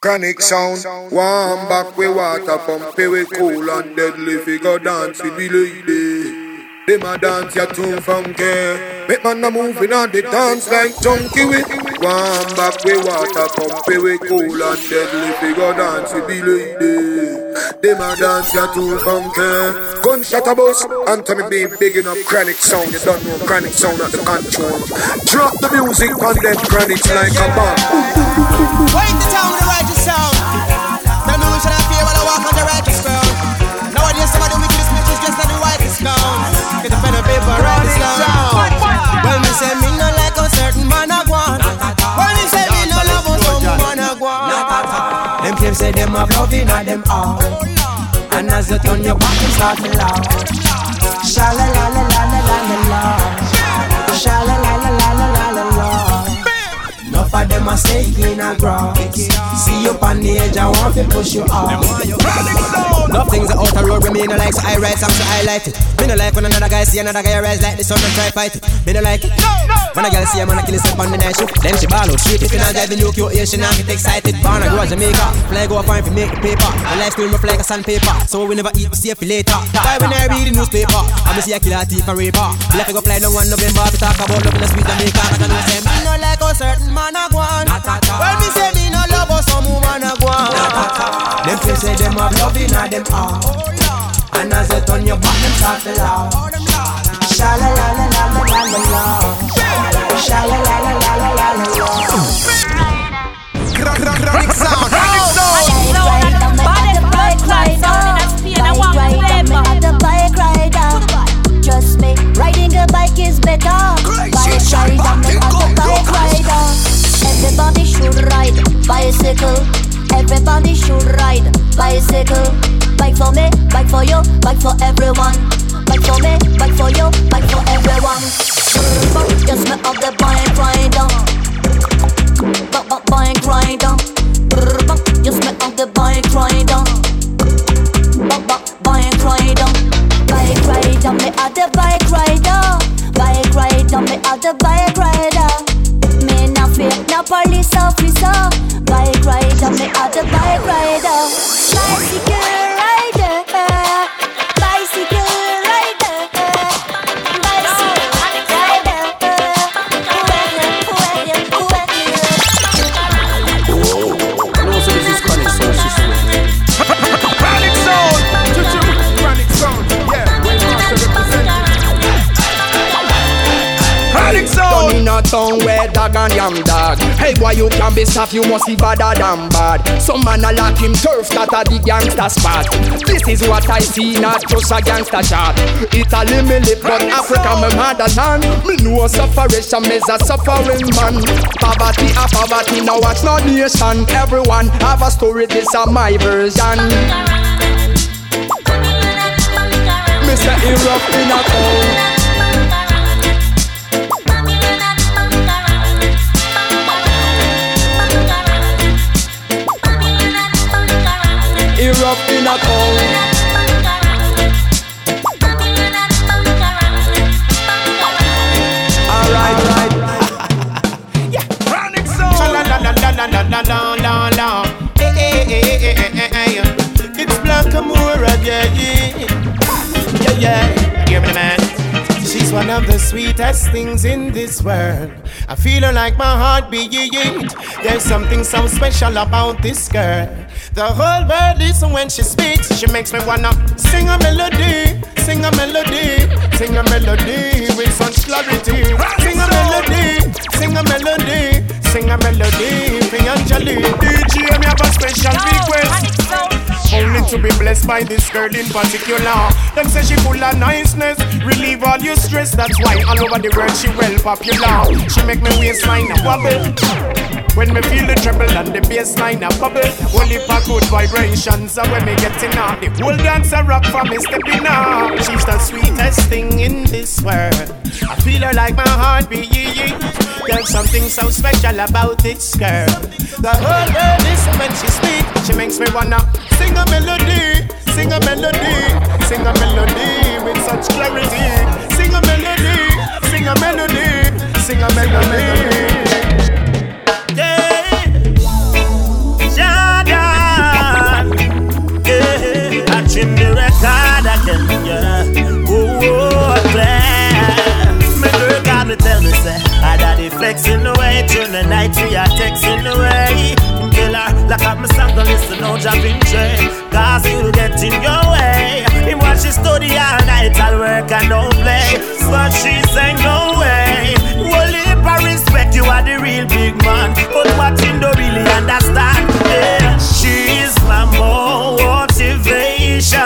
Chronic sound, waan back with water pump, we cool and deadly figure dance with the lady. Them a dance ya too funky. Make man a moving on the dance like junkie with waan back with water pump, we cool and deadly figure dance with the lady. Them a dance ya too funky. Gunshot a bus, Anthony B big enough chronic sound. You don't know chronic sound at the control. Drop the music on them chronics like a bomb. Wait the town them have love in them all. And as you turn your back, you start to laugh. Sha la la la la la la la. Sha la la la la. Enough of them a stake in a grass. See you on the edge, I want to push you off. Enough things out the road, me no like, so I write songs, so I like it. Me no like when another guy see another guy rise like this, so don't try fight it. Me no like it. When a girl see a man a kill himself on the night shift, then she ball out straight. If you not driving new QA, she not get excited. Born a grow Jamaica, fly go fine for make the paper. My life still rough like a sandpaper, so we never eat, we save for later. Why when I read the newspaper, I'm see a killer, thief and raper. Left go fly down one November to talk about love in the sweet Jamaica. Cause I know say me no like a certain man a go on. Well, me say me no love us some woman a go on. Them feel say them have love in a them heart. Oh, and as you turn your back, them start to laugh. Sha la la la la la la la la. Sha la la la la la la la la. Chronic sound, chronic sound. Trust me, riding a bike is better. Bike rider, should ride bicycle. Everybody should ride bicycle. Bike for me, bike for you, bike for everyone. Bike for me, bike for you, bike for everyone. Just me of the bike rider. B- b- Bike rider. Just me of the bike rider. B- b- Bike rider. Bike rider, me a the bike rider. Bike rider, me a the bike rider. Me no police officer. Bike rider, me a the bike rider. Bicycle and yam dog. Hey boy, you can be soft, you must be badder than bad. Some man a lock him turf, that a the gangster spot. This is what I see, not just a gangster shot. Italy me live, but Africa me motherland. Me know sufferation, me's a suffering man. Poverty a poverty, now watch no nation. Everyone have a story, this a my version. Me say it in a town. me up in a cold. Alright, right. yeah. Chronic soul. Eh, eh, eh, it's Blakkamoore again. Yeah, yeah. Give me the man. She's one of the sweetest things in this world. I feel her like my heart beat. There's something so special about this girl. The whole world listen when she speaks. She makes me wanna sing a melody, sing a melody, sing a melody with such clarity. Sing a melody, sing a melody, sing a melody for Angelique. DJ, me have a special request. Only to be blessed by this girl in particular. Them say she full of niceness, relieve all your stress. That's why all over the world she well popular. She make me waistline wobble. When me feel the treble and the bass line a bubble Only for good vibrations And when me getting out The whole dance a rock for me stepping out She's the sweetest thing in this world. I feel her like my heart beating. There's something so special about this girl. The whole world listen when she speak. She makes me wanna sing a melody Sing a melody Sing a melody with such clarity. Sing a melody Sing a melody Sing a melody. Yeah. Yeah. Don't drop in train. Cause you'll get in your way. He watch you study all night, I'll work and don't play. But she say no way. Well, if I respect you are the real big man. But what him don't really understand. Yeah, she's my motivation.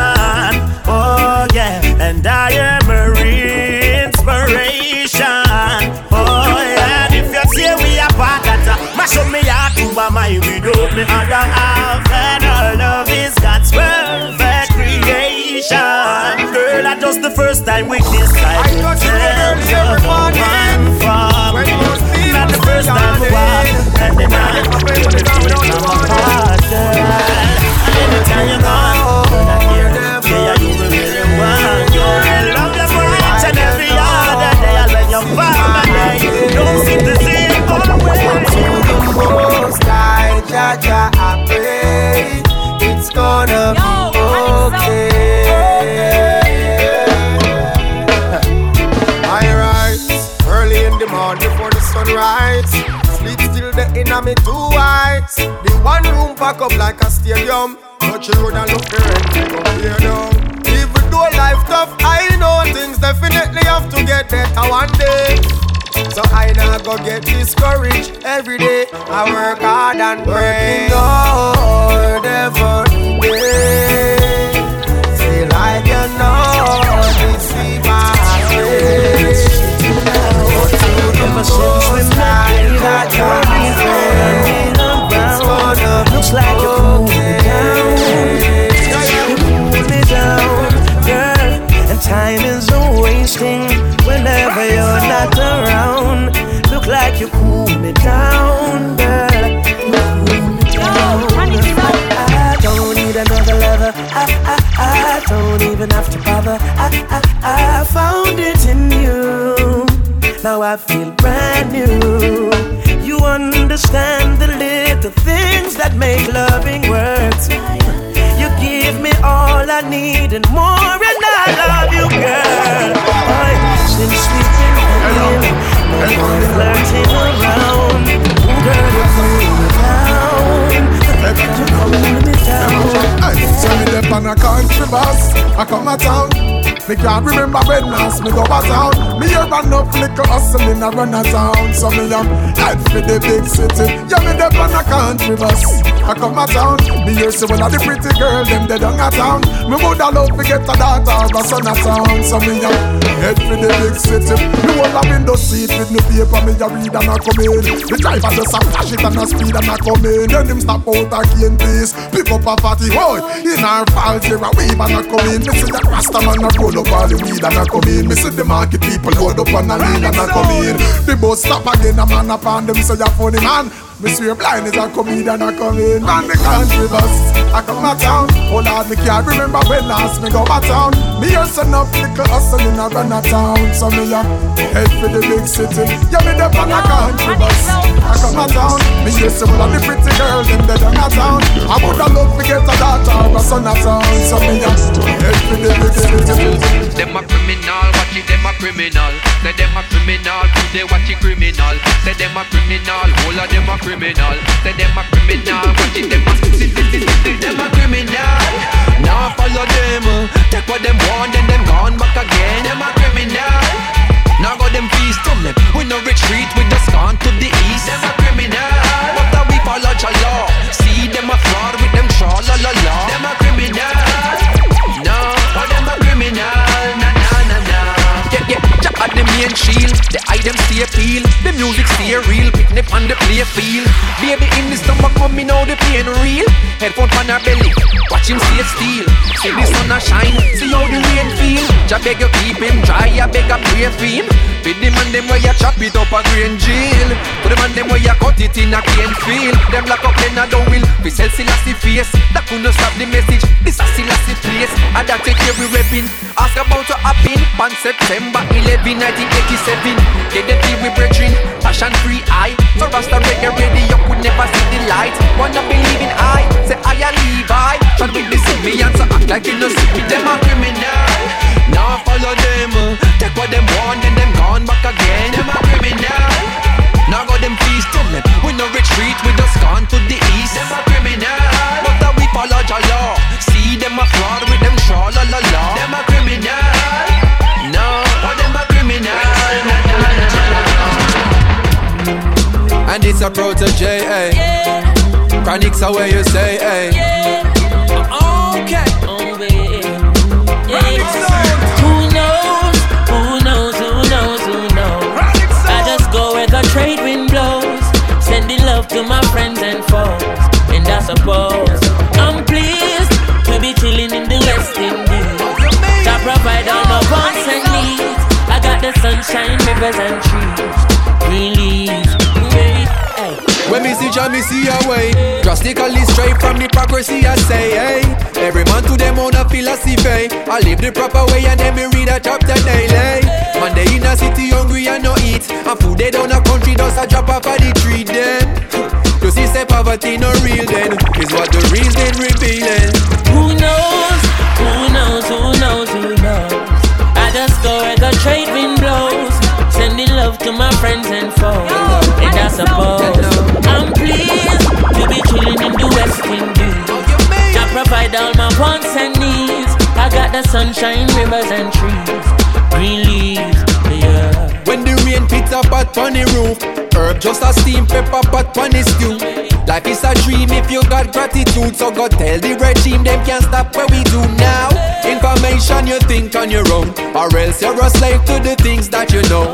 Oh yeah, and I am mind without me other half. And our love is God's perfect creation. Girl, that's just the first time we kiss. I I touch you me two eyes. The one room pack up like a stadium. Touch the road and look the rent come here down. Even though life tough, I know things definitely have to get better one day. So I now go get discouraged every day. I work hard and pray. Lord every day. Say like you know this is my grace. Go to the most high, that you're It's Looks like you're cooling down. You cool me down, girl. And time is a wasting whenever you're not around. Look like you cool me down, girl. You cool me down. I don't need another lover. I, I, I don't even have to bother. I, I, I found it in you. Now I feel brand new. You understand the little things that make loving work. You give me all I need and more, and I love you, girl. Boy, since we've been hanging, no more flirting around. Girl, you cool me down. You cool me down. Hey, so me dep on bus, I come a town. Me can't remember when last me go a town. Me hear run up liquor hustling a run a town. So me am head for the big city. Yeah, me dep on a country bus, I come a town. Me hear say one of the pretty girl them they down a town. Me woulda love to get a daughter or a son a town. So me am head for the big city. Me hold a window seat with me paper me a read and a come in. The driver just a flash it and a speed and a come in. Then him stop out a cane place, pick up a fatty boy. In our fault here weave and a come in. Me see that Rasta man a roll up all the weed and a come in. Me see the market people load up on a lean and a come in. The bus stop again, a man upon them say you're funny man. Me swear blind is a comedian a come in. Man the country bus, I come a town. Oh Lord, me can't remember when last me go a town. Me hear son of little hustling a run a town. So me a head for the big city. Yeah, me dep on a country bus. I come a town. Me hear some of the pretty girls in the down a town. I woulda love to get a daughter or son a town. So me a head for the big city. Them a criminal, it, them a criminal. Say them a criminal, who they watch it criminal. Say them a criminal, whole of them a criminal. Say them a criminal, watch it, them a them a criminal. Now follow them, uh, take what them want, then them gone back again. Them a criminal. Now go them feast tell them we no retreat with the scan to the east. Them a criminal, but we follow the law. See them a fraud with them tra la la la. Them a criminal. At the main shield. The item stay peel. The music stay real. Picnic on the play field. Baby in the stomach, mommy know the pain real. Headphone on her belly. Watch him stay still. See the sun a shine. See how the rain feel. Jah beg you keep him dry. I beg a pray for him. With the man them where you chop it up a green jail. To the man them where you cut it in a cane field. Them lock up in a down will. We sell Selassie face. That could not stop the message. This a Selassie place. And that take every weapon. Ask about to happen. On September 11, 1987. Get the tea we brethren. Passion free eye. So Rasta reggae radio could never see the light. Wanna believe in I. Say I a Levi. Try with the me and so act like you know see me. Them a them please tell them We no retreat, we just gone to the east Them a criminal, but that we follow the law See them a fraud with them tra la la la Them a criminal, no, oh them a criminal And it's a Protoje, eh. yeah. Chronics are where you say, eh. yeah. Suppose I'm pleased to be chilling in the West Indies. To provide all my wants and needs. I got the sunshine, rivers and trees. Leaves. When me see Jah, me see a way Drastically straight from the hypocrisy, I say, hey Every man to them own a philosophy I live the proper way and then me read a chapter daily Man, they in a city hungry and no eat And food they down a country does a drop off of the tree then see, say poverty no real then. Is what the real reason revealing. Who knows, who knows, who knows, who knows? I just go where the trade wind blows. Sending love to my friends and foes. And I suppose I'm pleased to be chilling in the West Indies. I provide all my wants and needs. I got the sunshine, rivers and trees, green leaves, yeah. The rain pits up the roof, herb just a steam pepper pot on the stew. Life is a dream if you got gratitude. So go tell the regime them can't stop what we do now. Information you think on your own, or else you're a slave to the things that you know.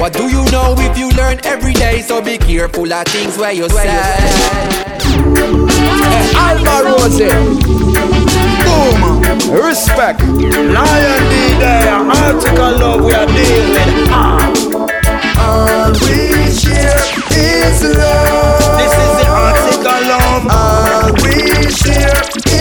What do you know if you learn every day? So be careful of things where you say. Hey, Alborosie. Boom. Respect. Lion D there. Heartical love we are dealing. Ah. All we share is love. This is the heartical. All we share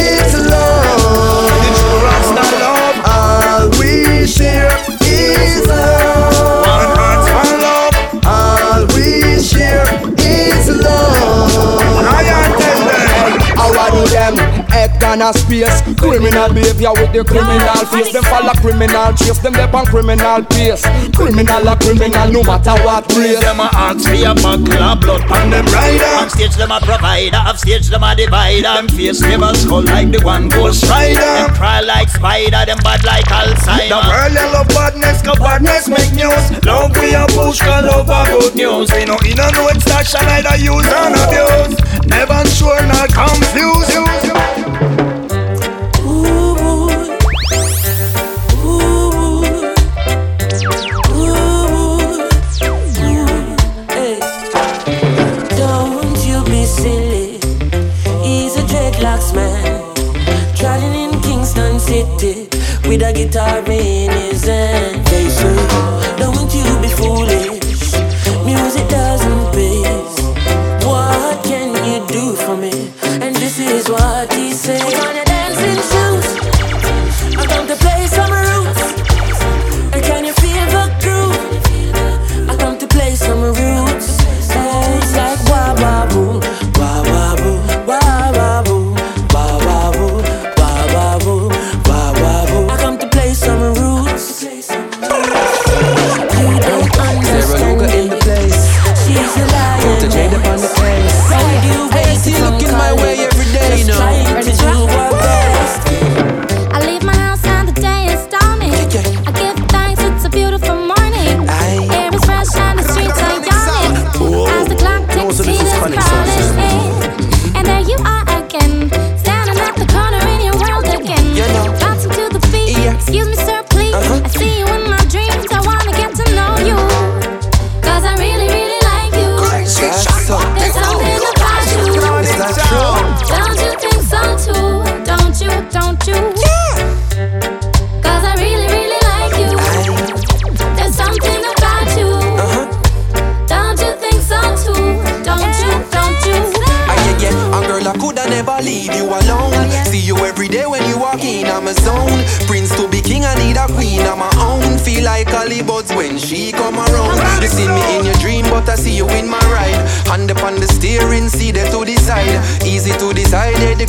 head down a space? Criminal behavior with the criminal face. Them follow criminal chase. Them dep on criminal pace. Criminal a criminal no matter what race. Them a ask for a buckle of blood on them rider. On stage them a provider, off stage them a divider. Them face never skull like the one ghost rider. Them cry like spider, them bad like Alzheimer. The world they love badness, cause badness make news. Love we a push, cause love a good news. We know in a know it's that shall either use and abuse. Never sure, not confuse. City with a guitar in his hand. Face it,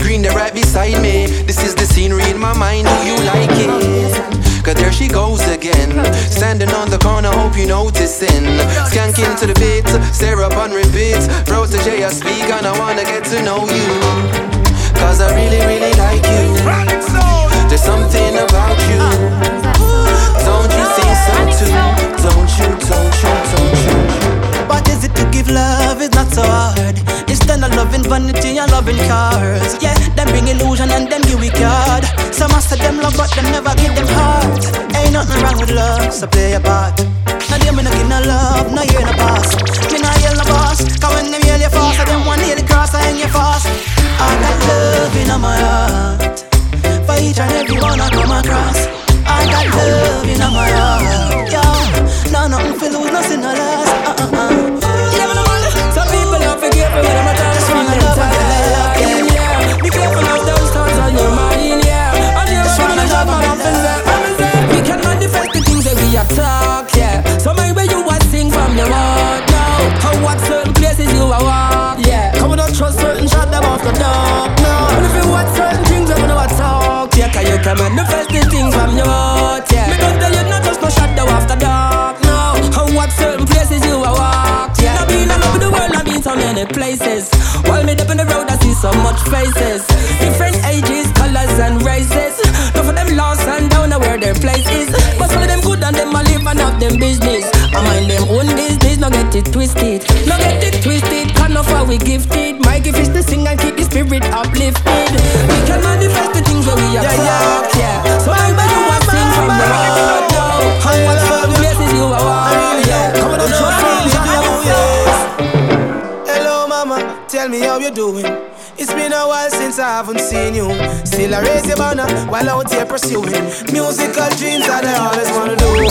green, they're right beside me. This is the scenery in my mind, do you like it? Cause there she goes again. Standing on the corner, hope you noticing. Skanking to the beat, stare up on repeat. J, I speak and I wanna get to know you. Cause I really, really like you. There's something about you. Don't you think so too? Don't you, don't you, don't you? What is it to give love is not so hard. Instead of loving vanity and loving cars. Yeah, them bring illusion and them give we card. Some say them love, but them never give them heart. Ain't nothing wrong with love, so play a part. Now them me no give no love, no hear no boss. Me no hear no boss, cause when them hear you fast, I them want to hear the cross, I hang you fast. I got love in my heart, for each and every one I come across. I got love in my heart, yo. No, nothing for lose, nothing to lose. Uh uh uh. You never know, some people don't forget me when I'm a time. Just wanna love, I love, yeah. Be careful of those thoughts on your mind, yeah. And you're gonna love, I don't. We can manifest the things that we are talk, yeah. So maybe you want sing from your heart now. How what certain places you are walk, yeah. Come on, don't trust certain shot them off the door, no. If you want certain things, I'm gonna talk, yeah. You can manifest the things from your heart, many places. While me up in the road, I see so much faces. Different ages, colors and races. None of them lost and down know where their place is. But some of them good and them a live and have them business. I mind them own business, no get it twisted. No get it twisted, can of how we gifted. My gift is to sing and keep the spirit uplifted. We can manifest the things that we yeah, yeah. yeah. Doing. It's been a while since I haven't seen you. Still, I raise your banner while out here pursuing musical dreams that I always wanna do.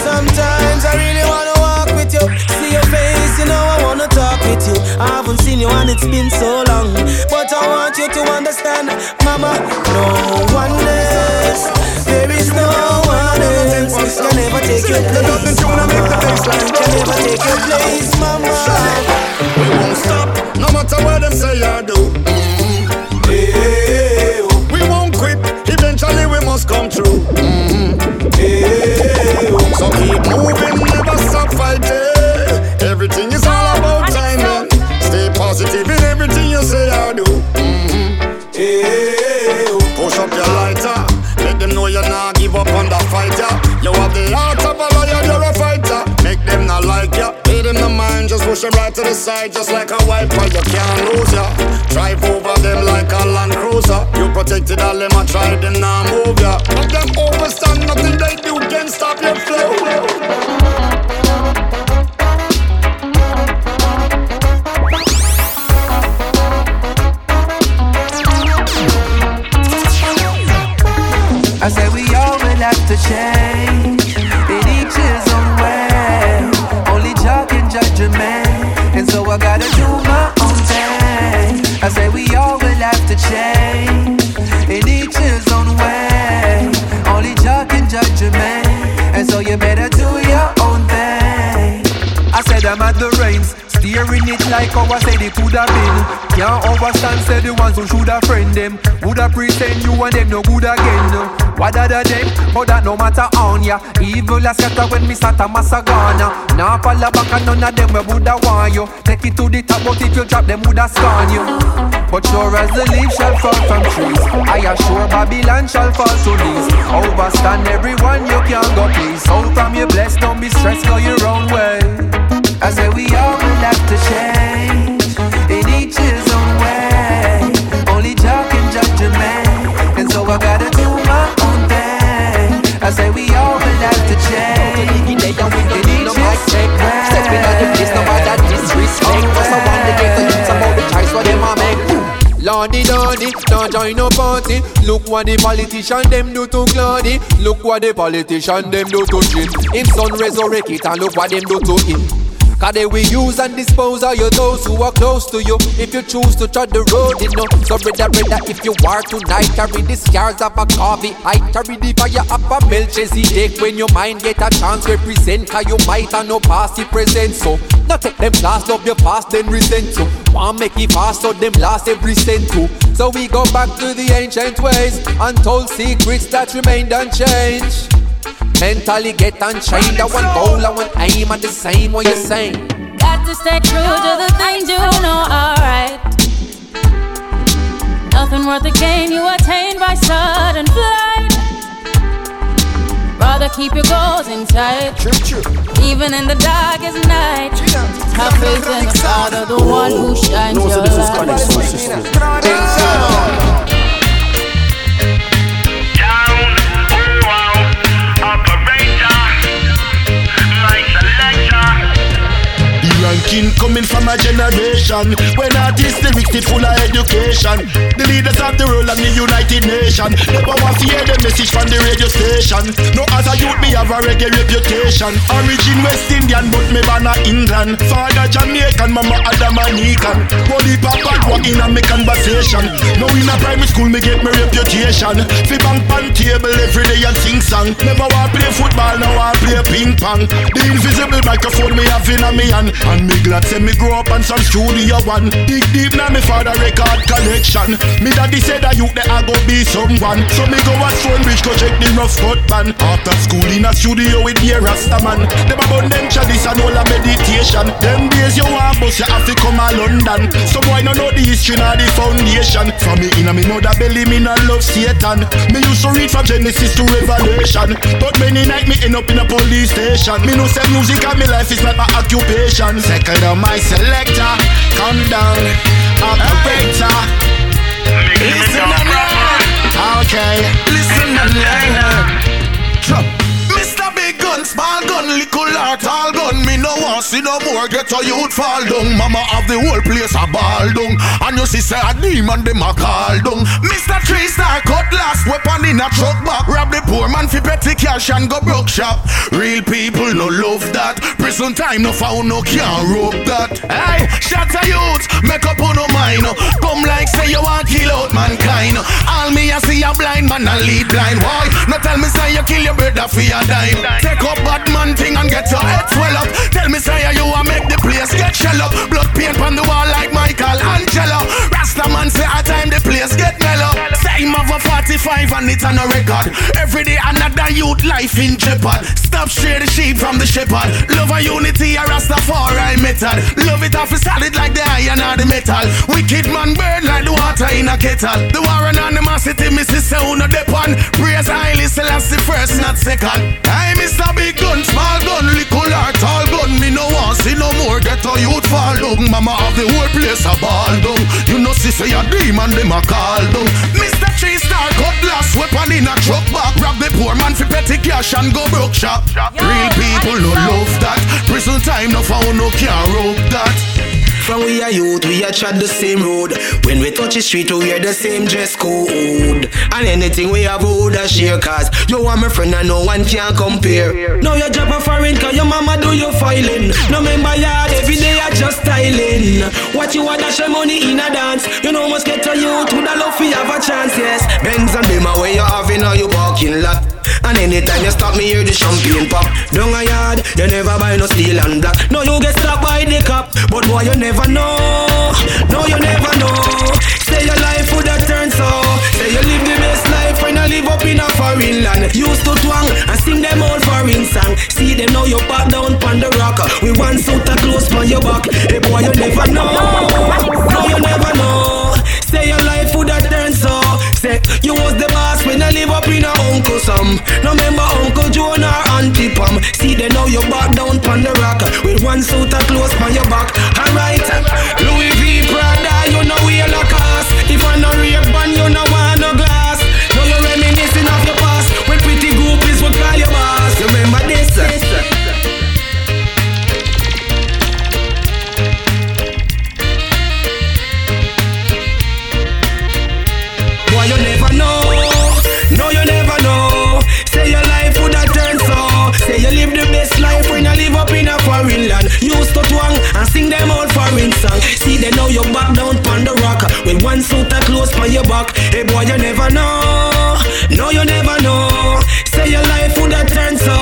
Sometimes I really wanna walk with you, see your face, you know I wanna talk with you. I haven't seen you and it's been so long, but I want you to understand, Mama. No one else, there is no one else. Can never take your place, Mama. Can never take your place, Mama. We won't stop, matter what them say I do. Side, just like a wiper. You can't lose ya. Drive over them like a Land Cruiser. You protected all them, I try them now move ya. I said it could have been. Can't understand, say the ones who should have friend them. Woulda pretend you and them no good again. What other them? But that no matter on ya. Evil as scatter when me start a massagana. Now fall back and none of them we woulda want you. Take it to the top, but if you drop them woulda scorn you. But sure as the leaves shall fall from trees, I assure Babylon shall fall to knees. Overstand everyone you can go please. Soul from your blessed, don't be stressed, go your own way. I say we all will have to change in each his own way. Only Jah can judge a man, and so I gotta do my own thing. I say we all will have to change in each his way. Stepping on the place, no matter disrespect. Just I want to get the youths about the choice what them a make. Lordy, lordy, don't join no party. Look what the politician them do to Claudy. Look what the politician them do to Jim. Him son resurrect it and look what them do to him. Cause they will use and dispose of you those who are close to you. If you choose to tread the road, you know. So brother, brother, if you are tonight Carry the scars of a coffee I carry the fire of a Melchizedek When your mind get a chance represent. Cause you might have no past the present So, not take them last of your past then resent you Want make it fast so them last every cent too. So we go back to the ancient ways Untold secrets that remained unchanged Mentally get unchained. I want goal, I want aim at the same what you're saying. Got to stay true to the things you know are right. Nothing worth the gain you attain by sudden flight. Rather keep your goals in sight, True, true. even in the darkest night. Have faith in the Father, the one who shines your light. Ranking coming from a generation when artists lyrics it full of education. The leaders of the world and the United Nations never want to hear the message from the radio station. No as a youth me have a reggae reputation. Origin West Indian but me born a England. Father Jamaican, mama Adamanican. Holy papa walk in a me conversation. Now in a primary school me get me reputation. Fi bank pan table every day and sing song. Never want play football, now I play ping pong. The invisible microphone me have in a me hand. And me glad say me grow up on some studio one. Dig deep now me father record collection. Me daddy said that you there I go be someone. So me go a Stonebridge go check the rough cut man. After school in a studio with the Rasta man. Them about them chalice and all a meditation. Them days you want bus you have to come a London. So boy no know the history nor the foundation. For me in a me mother belly me not love Satan. Me used to read from Genesis to Revelation. But many night me end up in a police station. Me know say music and me life is not my occupation. Second on my selector, come down, operator. Listen and learn. Okay, listen and learn. Mr. Big Gun, small gun, little heart, all gun. Me no want see no more get a youth fall down. Mama of the whole place a ball down. And you see say a demon them a call down. Mr. Three Star cut last weapon in a truck back. Rob the poor man fi petty cash and go broke shop. Real people no love that. Prison time no found no can rope that. Hey, shut a youth, make up on no mind. Come like say you want kill out mankind. All me a see a blind man and lead blind. Why? No tell me say you kill your brother for your dime. Take up bad man thing and get your head swell up. Tell me say you a make the place get shell up. Blood paint on the wall like Michael Angelo. Rasta say a time the place get mellow. 45 and it's on a record. Every day another youth life in jeopard. Stop stray the sheep from the shepherd. Love a unity a Rastafari method. Love it off solid like the iron or the metal. Wicked man burn like the water in a kettle. The war the city, Mrs. Sound of the pan. Praise highly Selassie first, not second. Hey, Mr. Big Gun, small gun, little or tall gun. Me no want see no more get a youth fall down. Mama of the whole place a ball down. You know, see say a demon, them a call down. Mr. Star cutlass, weapon in a truck back. Rob the poor man for petty cash and go broke shop. Real people no love that. Prison time no found no can rope that. From we are youth, we are tread the same road. When we touch the street, we wear the same dress code. And anything we have, we would share. Cause you are my friend and no one can compare. Now you drop a foreign, cause your mama do your filing. No member yard, every day I just styling. What you want, dash your money in a dance. You know, must get to youth, would I love for have a chance, yes. Benz and them away you having, all you parking lot. And anytime you stop me, hear the champagne pop. Down a yard, you never buy no steel and black. No, you get stopped by the cop, but boy, you never know. No, you never know. Say your life would have turned so. Say you live the best life when you live up in a foreign land. Used to twang and sing them old foreign song. See them now you back down on the rock. We want a close on your back. Hey boy, you never know. No, you never know. Say your life you was the boss when you live up in a uncle some. No remember Uncle Joan or Auntie Pam. See them now you back down on the rock. With one suit a close on your back. Alright, Louis V Prada, you know we a cost. If I no rape band, you know song. See they know you back down on the rock with one suit of clothes on your back. Hey boy, you never know. No, you never know. Say your life would have turned so.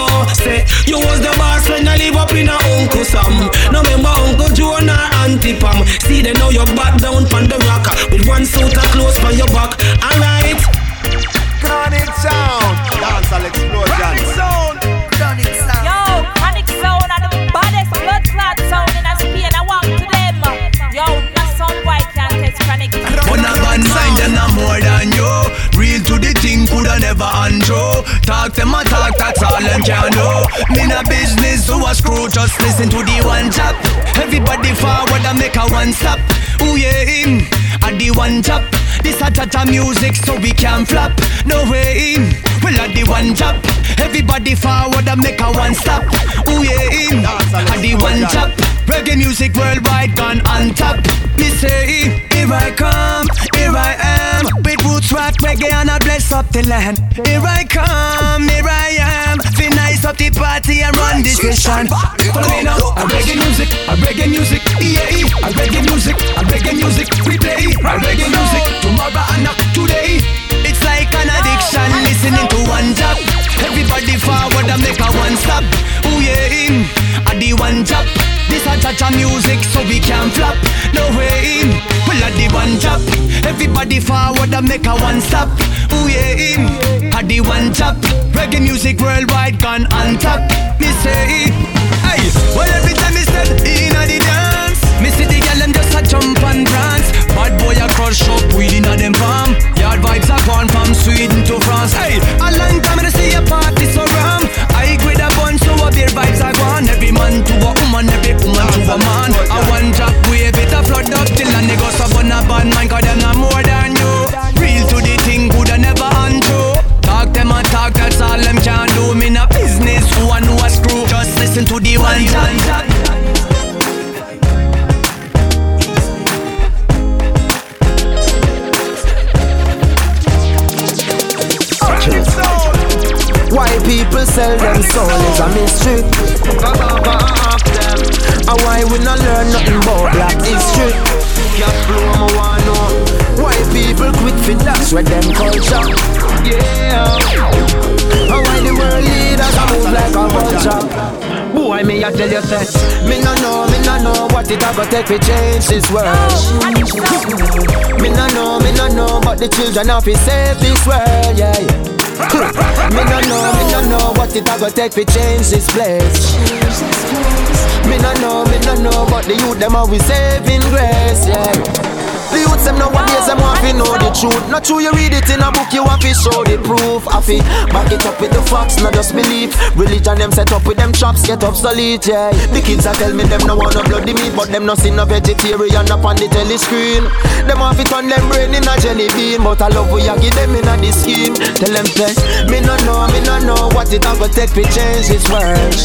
Say you was the boss when I live up in a Uncle Sam. No remember Uncle Joan or Auntie Pam. See they know you back down on the rock with one suit of clothes on your back. Listen to the one chop. Everybody forward and make a one stop. Ooh yeah, him, a the one chop. This a cha music, so we can flop. No way, him, well a the one chop. Everybody forward and make a one stop. Ooh yeah, him, a the one chop. Reggae music worldwide gone on top. Me say, here I come, here I am. With roots rock reggae and I bless up the land. Here I come, here I am. Up the party and run this session. Follow me now. A reggae music, a reggae music, yeah. A reggae music, a reggae music, we play. A reggae music, tomorrow and not today. It's like an addiction, listening to one job. Everybody forward and make a one stop. Ooh yeah, I the one job. This a cha music, so we can flop. No way, well I the one job. Everybody forward and make a one stop. Ooh yeah, I the one job. Reggae music worldwide gone on top. Me say, hey, well every time me step in the dance, me see the girl them just a jump and dance. Bad boy a crush up weed inna them palm. Yard vibes are gone from Sweden to France. Hey, a long time I see a party so ram. I with a bun so a beer vibes are gone. Every man to a woman, every woman to a man. A one drop wave it a flood up till a nigga on a bad man 'cause them not more than you. Real to the thing, coulda never untrue. Talk them and talk, that's all them can do. Me na business, who a know a screw. Just listen to the one Why people sell them soul is a mystery. And why we not learn nothing about black history? Can't blow my one know. Why people quit fit that's with them culture. Yeah. And why the world leaders a move like a vulture. Boy, me I tell you say, me no know, me no know what it a go take to change this world. Me no know, me no know, but the children have to save this world, yeah. Me no know, me no know what it a go take to change this place. Me no know, me no know, but the youth them always saving grace, yeah. The youths them nowadays them want to know the truth. Not true, you read it in a book, you want to show the proof. I feel back it up with the facts, not just belief. Religion them set up with them traps, get obsolete, yeah. The kids are tell me them no want no bloody meat, but them no see no vegetarian up on the telly screen. Them want to turn them brain in a jelly bean, but I love we a give them in a the scheme. Tell them say, me no know, me no know what it a go take to change this world.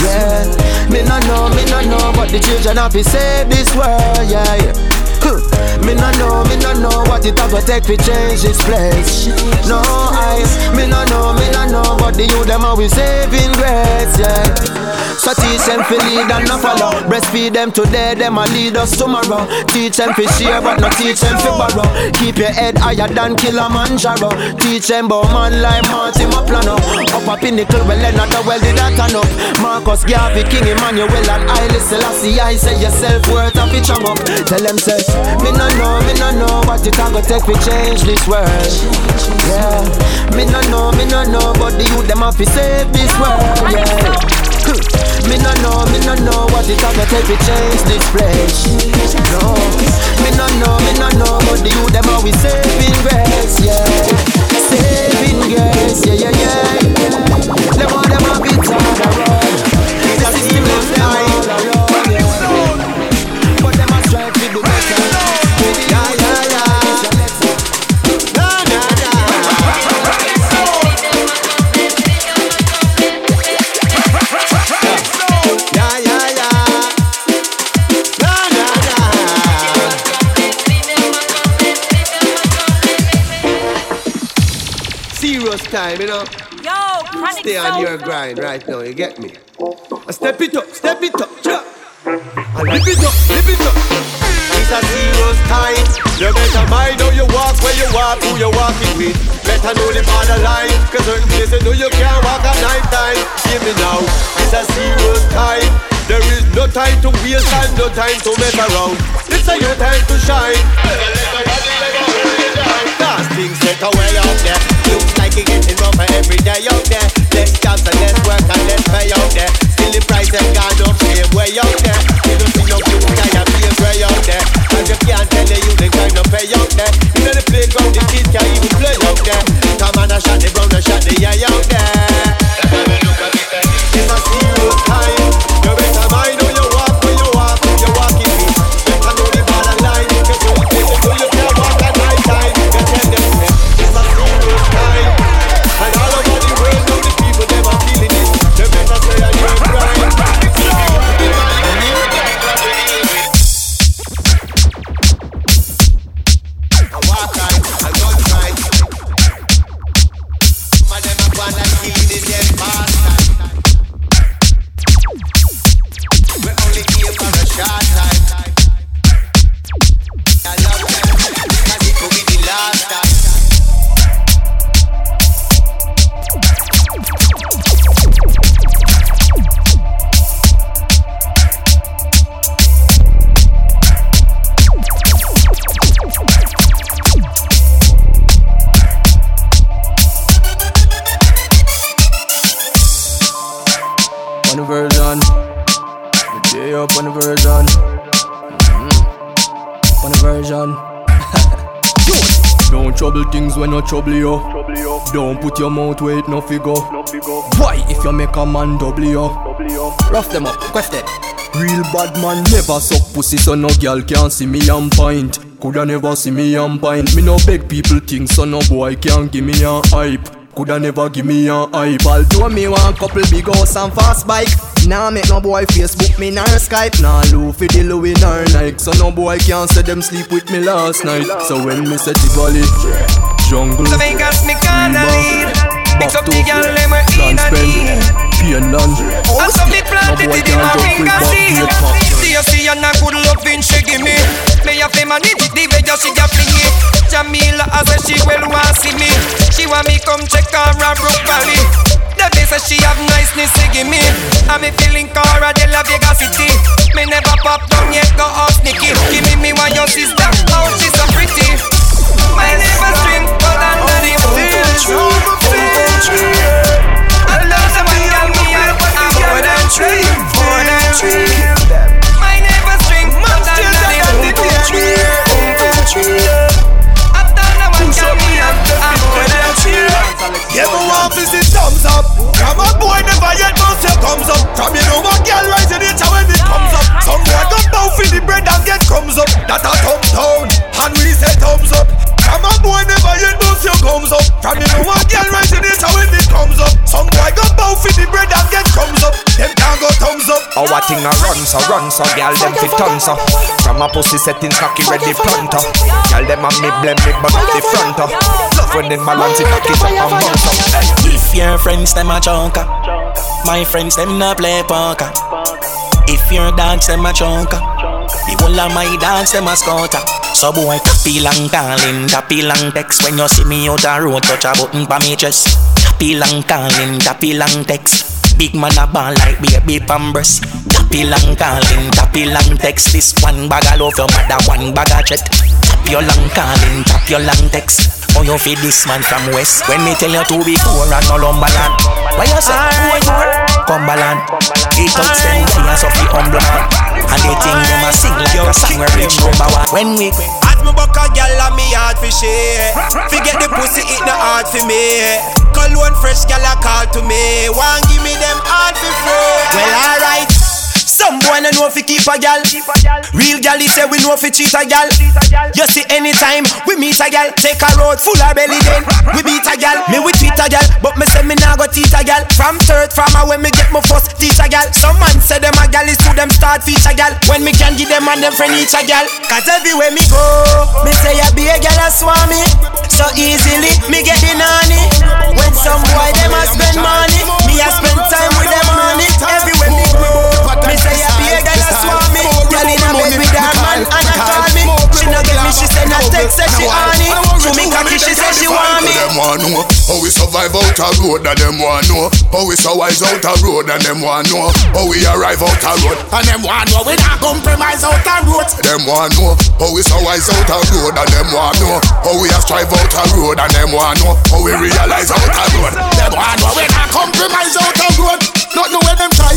Yeah, me no know, me no know, but the children have to save this world, yeah. yeah. Me no know, me no know what it a go take to change this place. No eyes, me no know, me no know, but the youth them always saving grace, yeah. So teach them to lead and not follow. Breastfeed them today, them a lead us tomorrow. Teach them to share, but not teach them to borrow. Keep your head higher than Kilimanjaro. Teach them about man like Martin Maplano. Up a pinnacle, well, another well did that turn. Marcus Garvey, King Emmanuel, and Haile Selassie. I say yourself worth a picture up. Tell them say, me no know, me no know what it a go take to change this world. Yeah, me no know, me no know, but the youth them have to save this world. Yeah. Me no know, me no know what it a go take to change this place. No, me no know, me no know, but the youth them always saving grace. Yeah, saving grace. Yeah, yeah, yeah. Them time, you know. Yo, Stay on your grind right now, you get me? Step it up, step it up, cha. And lift it up, lift it up. It's a serious time. You better mind how you walk, where you walk, who you walking with. Better know the borderline. Cause certain places know you can't walk at night time. Hear me now. It's a serious time. There is no time to waste and no time to mess around. It's a your time to shine. Cause a man you? Rough them up, question. Real bad man never suck pussy so no girl can see me on point. Coulda never see me on point. Me no beg people things so no boy can give me a hype. Coulda never give me a hype. Although me want couple big house and fast bike. Nah make no boy Facebook me nor Skype. Nah low for the Louis nor Nike. So no boy can say them sleep with me last night. So when me the valley, jungle, So Vegas me gonna lead Mix up the girl them we in a need Pienland. And some me planted it in my ring and see. See you see and a good loving she give me? Me a fame and it the way just she a fling it Jamila as a she well want see me. She want me come check her a Valley The day say she have niceness she give me. And me feeling Cara de la Vega City Me never pop down yet go off Nicky Give me me one your sister Oh she's so pretty. My name is so run so Girl them fit tons so From a pussy settings cocky ready pronto. Girl them a me blame me but not the front. Love when them balance it cocky up and bounce up If your friends them a junker, my friends them not play poker. If your dogs them a junker, the whole of my dogs them a scouter. So boy, tappy long calling, tappy long text. When you see me out the road, touch a button pa me chest. Tappy long calling, tappy long text. Big man a ball like baby pampers. Tappy long calling, tappy long text. This one bag of love your mother, one bag of jet. Tap your long calling, tap your long text. Oh, you feed this man from west. When me tell you to be poor and no lumberland. Why you say poor, poor? Cumberland. It out them guys of the humble man. And they think them a sing like a song where reach number one. When we me buck a gal and me hard for share Forget the pussy, it not hard for me. Call one fresh gal a call to me. One give me them hard for free. Well, alright. Some boy no know fi keep a gal. Real gal he say we know fi cheat a gal. You see anytime we meet a gal, take a road full of belly then we beat a gal. Me we treat a gal, but me say me nah go teach a gal. From third from a when me get my first teach a gal. Some man say them a gal is to them start feature gal. When me can give them and them friend each a gal. Cause everywhere me go, me say a be a gal a swam me. So easily me get the nanny. When some boy them a spend money, me a spend time with them money. Me Gal in a bed with her man and I call me. She no get me, she send a text say she honey. To me cocky she say she want me. Them want know how we survive out a road and them want know how we survive out a road and them want know how we arrive out a road and them want know we not compromise out a road. Them want know how we survive out a road and them want know how we strive out a road and them want know how we realize out a road. Them want know we not compromise out a road. Not know where them try,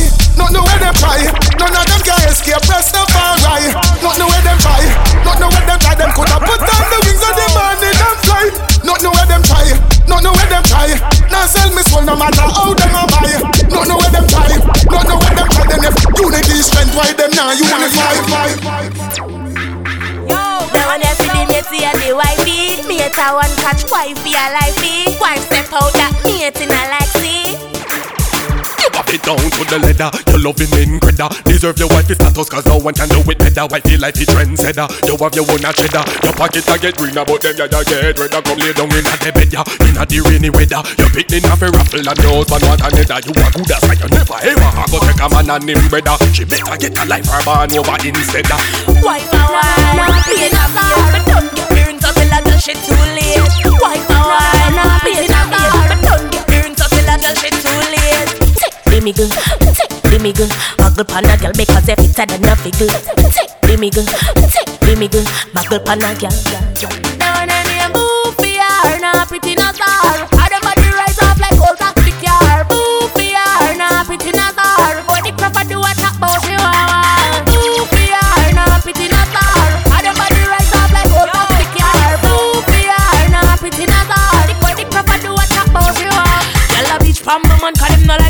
not know where them try. None of them can escape. Rest of our right. Not know where them try, not know where them try. Them coulda put down the wings of the morning and fly. Not know where them try, not know where them try. Now sell me soul no matter how them a buy. Not know where them try, not know where them try. Then if unity strength, why them now unify? Now and every day me see a the wifey Mate a one catch wifey a lifey Wife step out that mate in a like see Back it down to the leather, your loving incredible. Deserve your wifey status, cause no one can do it better. Wifey like the trendsetter. You have your own a cheddar. Your pocket a get greener, but them ya ya get redder. Come lay down in a the bed ya, in a the rainy weather. You Your picnic a raffle and your husband want another. You a good as like you never ever a go take a man and him brother. She better get a life her born over instead. Wife a wife, play a star But don't get until I tell shit too late Wife a wife, play a star But don't I tell shit too late. Take the miggle, take the miggle Muggle pan a girl because if it's a then a figgle Take the miggle, take the miggle Muggle pan a girl, girl, girl Now and then you move for her, not pretty no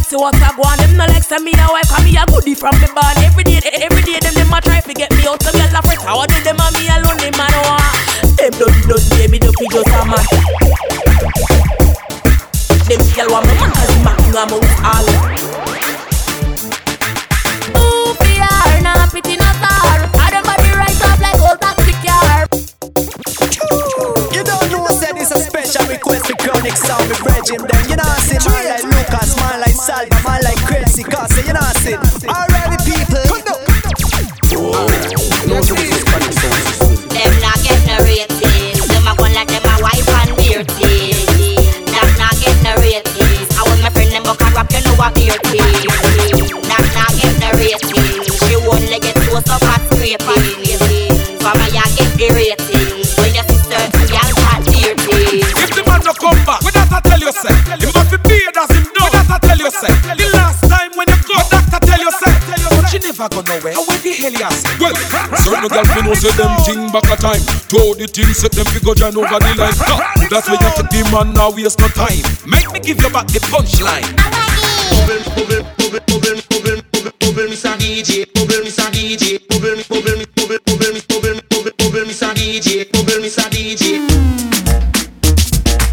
see what I go on. Them no like send me a wife, cause me a goodie from the barn. Every day, every day, them them a try to get me out. Some gyal a fret, how do them and me alone, them man want. Them don't don't baby, don't be just a man. Them gyal want me man, cause man, I'm out all. Ooh, PR, nah, pity not star. I don't body right up like old taxi car. You don't know said it's a special request for chronic sound with Virgin them. You know I see man like Lucas, man like Salva, man like Crazy Cause you know I see Alrighty people Them not get no ratings. Them a go like them a wife and dirty. That not get no ratings. I want my friend them book a rap, you know what dirty. That not get no ratings. She only get two up at scraping. From a ya get the ratings. How where the hell you say? Well, certain girls we know say them thing back a time. Throw the thing, set them fi go join over the line. That's why you take the man now waste no time. Make me give you back the punchline. Bubble Mr. DJ, bubble Mr. DJ, bubble bubble bubble bubble bubble bubble bubble Mr. DJ, bubble Mr. DJ.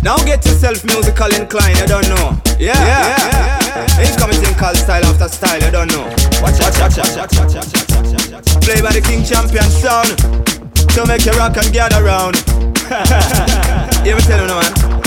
Now get yourself musical inclined, I don't know Yeah, yeah, yeah, yeah. Incoming thing called style after style, you don't know. Watch out, watch out, watch out, watch out, watch out, Play by the King Champion sound To make you rock and gather round. You ever tell you no man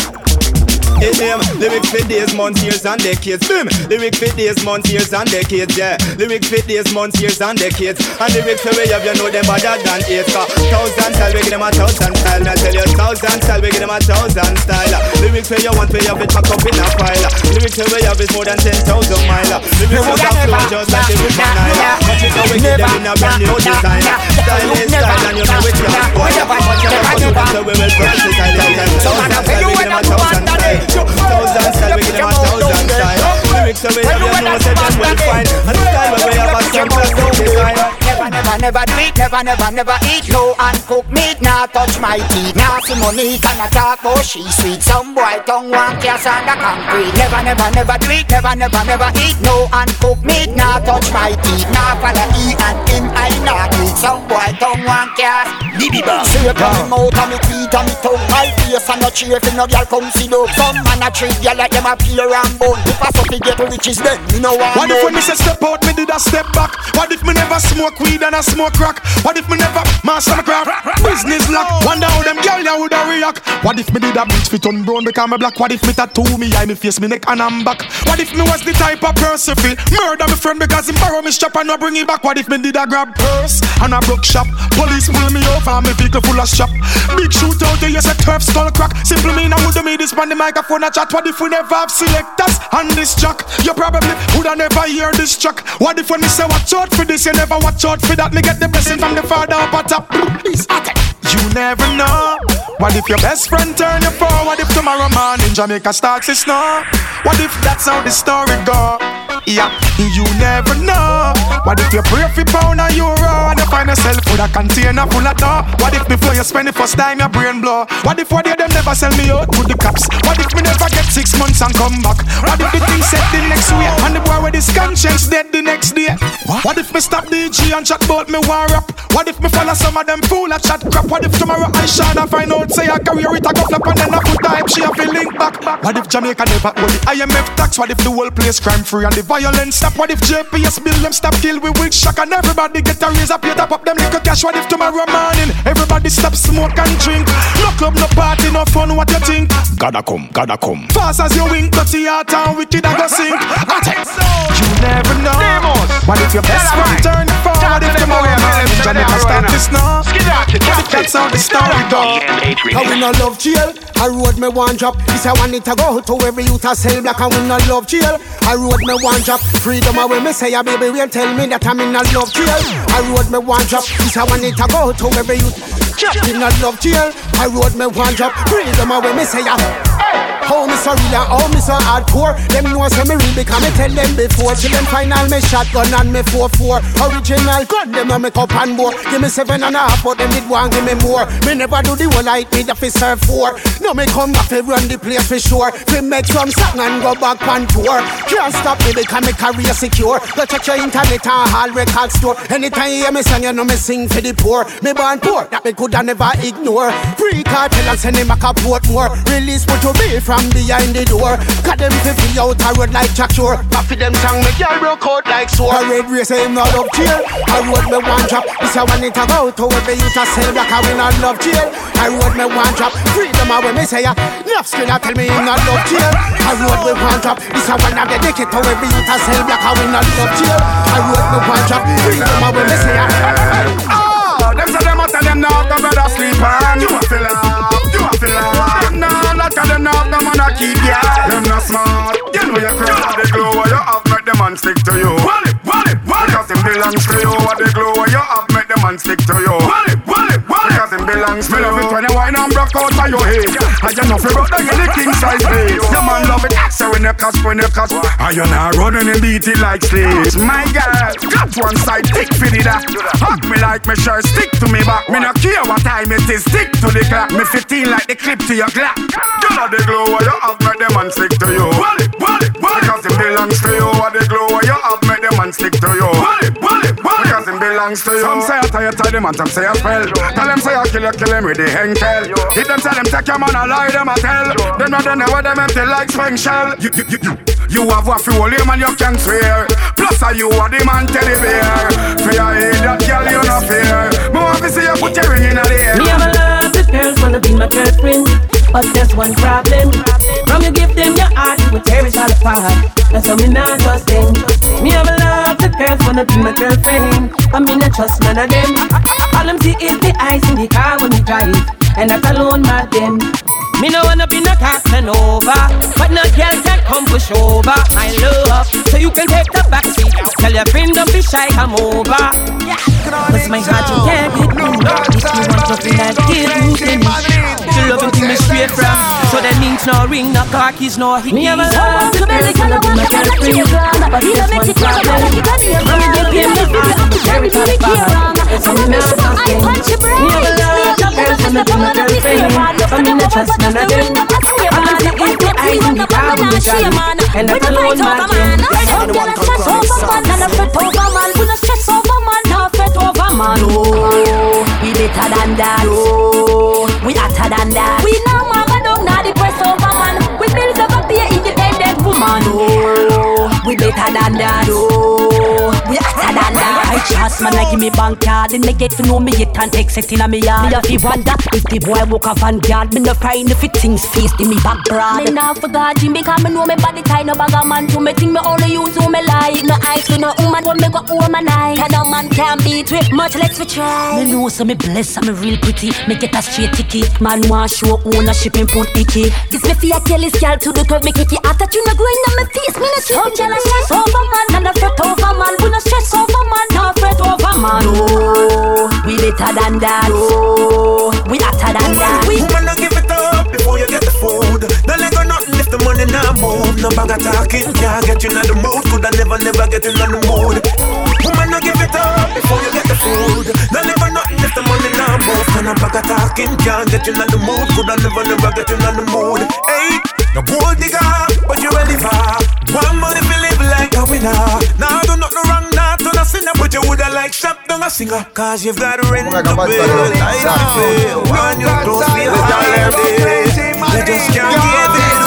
It name lyric for days, months, years and decades. Boom. Lyric for days, months, years and decades. Yeah. Lyric for days, months, years and decades. And lyrics for way of you know them better than eight. Thousand style, we give them a thousand style. I tell you, thousand style, we give them a thousand style. Lyrics for you want, for you fit pack up in a pile. Lyrics for way of is more than ten thousand mile. Lyrics for that flow just like the river Nile. Watch it how we give them in a brand new design. Style is style, and you know it can't spoil. Watch it how we we will versatile. Thousand style, we give them a thousand style. Thousand style, we give them a thousand style. Lyrics have you know say them well fine. And style where we have a simple sound design. Never, never, never do it, never, never, never eat no uncooked meat, nah touch my teeth. Nah see money, can talk about she sweet. Some boy tongue want cast on the concrete. Never, never, never do it, never, never, never eat no uncooked meat, nah touch my teeth. Nah follow E and him, I not eat. Some boy tongue one cast. Bibi ba. See on me mouth and me teeth and me tongue. My face and no cheer if no girl come see no. Some man a treat girl like them a peel around bone. If I something get riches then, you know what? What if when me say step out, me did a step back? What if me never smoke weed and I smoke crack? What if me never master my craft? Business lock. Wonder how them girl ya woulda react. What if me did a bleach fit on brown because me black? What if me tattoo me eye, me face, me neck and I'm back? What if me was the type of person fi murder me friend because him borrow me strap and no bring it back? What if me did a grab purse and a broke shop? Police pull me over and me vehicle full of strap. Big shootout, you say turf skull crack. Simple mean I woulda made this man the microphone a chat. What if we never have selectors on this track? You probably woulda never hear this track. What if when me say watch out for this, you never watch out for that? Me get the blessing from the father up at top. You never know. What if your best friend turn you for? What if tomorrow morning Jamaica starts to snow? What if that's how the story go? Yeah, you never know. What if you pray for pound or euro and you find yourself with a container full of dough? What if before you spend the first time your brain blow? What if one day them never sell me out to the cops? What if me never get six months and come back? What if the thing set the next week and the boy with his conscience dead the next day? What, what if me stop DJ and chat about me war rap? What if me follow some of them fool that chat crap? What if tomorrow I shine and find out say I career it a go flop and then I put time she a feel link back? What if Jamaica never owe the IMF tax? What if the whole place crime free and the violence stop? What if JPS bill them stop kill we with shock and everybody get a raise up here top up them little cash? What if tomorrow morning everybody stop smoke and drink? No club, no party, no fun. What you think? Gotta come, gotta come. Fast as you wink, dirty heart and wicked I go sink. You never know. What if your best friend turn for? What if tomorrow morning start to snow? What if that's how the story go? I we no love jail. I road me one drop. This I want it to go to every youth I sell black. I we no love jail. I road me one drop. Freedom away me say, a baby, will tell me that I'm in a love jail. I road me one drop. This I want it to go to every youth. Trapped in a love jail. I road me one drop. Freedom away me say, a How me so real and how me so hardcore. Them know say me real because me tell them before. Till them final me shotgun and me 4-4. Original gun them a me cup and more. Give me seven and a half, but them did one give me more. Me never do the one like me, the fi serve four. No me come back fi run the place for sure. Fi make some song and go back on tour. Can't stop me because me career secure. Go check your internet and hall record store. Anytime you hear me sing, you know me sing for the poor. Me born poor, that me coulda never ignore. Free Kartel and send him a Portmore. Release what you be from behind the door. Cut them fi free out a road like Jack Shore. But for them song me girl broke out like sore. A red race him not up jail. I road me one drop. This a one it about. How we youth a sell black a we not love jail. I road me one drop. Freedom a when me say ya. Enough skin a tell me him not love jail. I road me one drop. This a one of the dick How every youth a sell black a we not love jail. I road me one drop. Freedom a when me say ya. Oh, them say them a tell them now the brother sleep on. You a feel Nah, not them now the man a keep ya. Them not smart. You know you crazy. The glow what you have make them man stick to you. Wally, wally, wally. Because them belongs to you. What the glow what you have make them man stick to you. Wally, wally, wally. Because them belongs to you. Me love it when you wine and broke out of your head. And you know fi rock down So when you cuss, when you cuss, and not running and beat it like slaves. My girl, got one side thick for the that. Hug me like me sure stick to me back. Me no care what time it is, stick to the clock. Me 15 like the clip to your clock. You know the glow what you have, make them man stick to you. Because it belongs to you. What the glow what you have, make them man stick to you. Belongs to you. Some say I tie you, tie them, and some say I spell. Tell them say I kill you, kill them with the henkel. If them say them take your man, I lie them, I tell. Them not done what them empty like spring shell. You, you, you, you. You have what fuel him and you can swear Plus are you are the man teddy bear For your head that girl you no fear Me want to see you put your ring in the air Me have a lot of girls wanna be my girlfriend But there's one problem. From you give them your heart, you tear it all apart. That's how me not trust them. Me have a lot of the girls wanna be my girlfriend. But me not trust none of them. All them see is the eyes in the car when me drive. And that alone mad them me no wanna be no Casanova But no girl can come push over. My love So you can take the back seat. Tell your friend don't be shy, come over. Cause my heart you can't get me If you want to feel like giving to me To love and me straight from. So that means no ring, no car keys, no hickeys Me have a love to girl, so no be my girlfriend. But this one problem When me give him the heart, I'm very very far So me not trust him Me have a love to girl, so no be my girlfriend But me not trust none of them. All I see is the eyes in the car with the shame And that alone man can Some girl a stress over man And a fret over man We no stress over man No fret over man Oh, we better than that. Oh, we hotter than that. We no mama down Now the press over man We bills over pay independent woman. Oh, we better than that Oh, we hotter than that. I trust man like give me bank card. Then me get to know me yet and text it in a me yard. Me a fi wonder if the boy walk a vanguard Me no crying if it things face in me back broad Me nah forgot Jim because me know me body tie no bag of man To me think me only use who me like. No eyes to no woman when me go home a night. And no man can beat with much less for try. Me know so me blessed and me real pretty. Me get a straight ticket. Man want show ownership and put icky. This me fi a tell this girl to the curve Me kick it. That you no growing on me face. Me no girl a stress over man And a fret over man We no stress over man No fret over man Oh, we better than that Oh, we hotter than that Woman, don't give it up before you get the food. No leg or nothing if the money not move. No bag of talking can't get you in the mood. Could I never, never get in the mood. Woman, don't give it up before you get the food. No leg or nothing if the money not move. No bag of talking can't get you in the mood. Could I never, never get in the mood. Hey, no gold digger, but you a liver. One money to live like a winner. Now do nothing wrong, not to a sinner, but you woulda like shop down a singer. Cause you've got rent to pay, life to pay. You close feel hard, you just can't give it away. Woman, woman,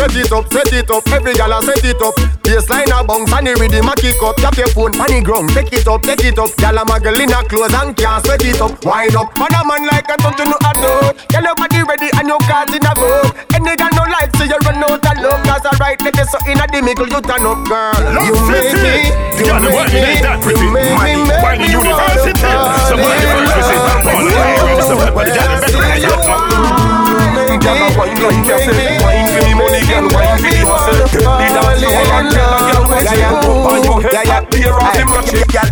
Set it up, set it up, every gal a set it up. Baseline a bounce and the rhythm a kick up. Tap your phone, panic ground, take it up, take it up. Gal a in a clothes and can't sweat it up. Wind up, man a man like a don't you know a dog Gal your body ready and your cards in a vote. Any gal no like so you run out of love. Cause a right let you so in a middle you turn up girl. You make me, you make me, you make me, make me wanna fall in love with you Girl, a wine yourself Wine for me money, girl, wine for hustle The dance floor and girl, girl, on your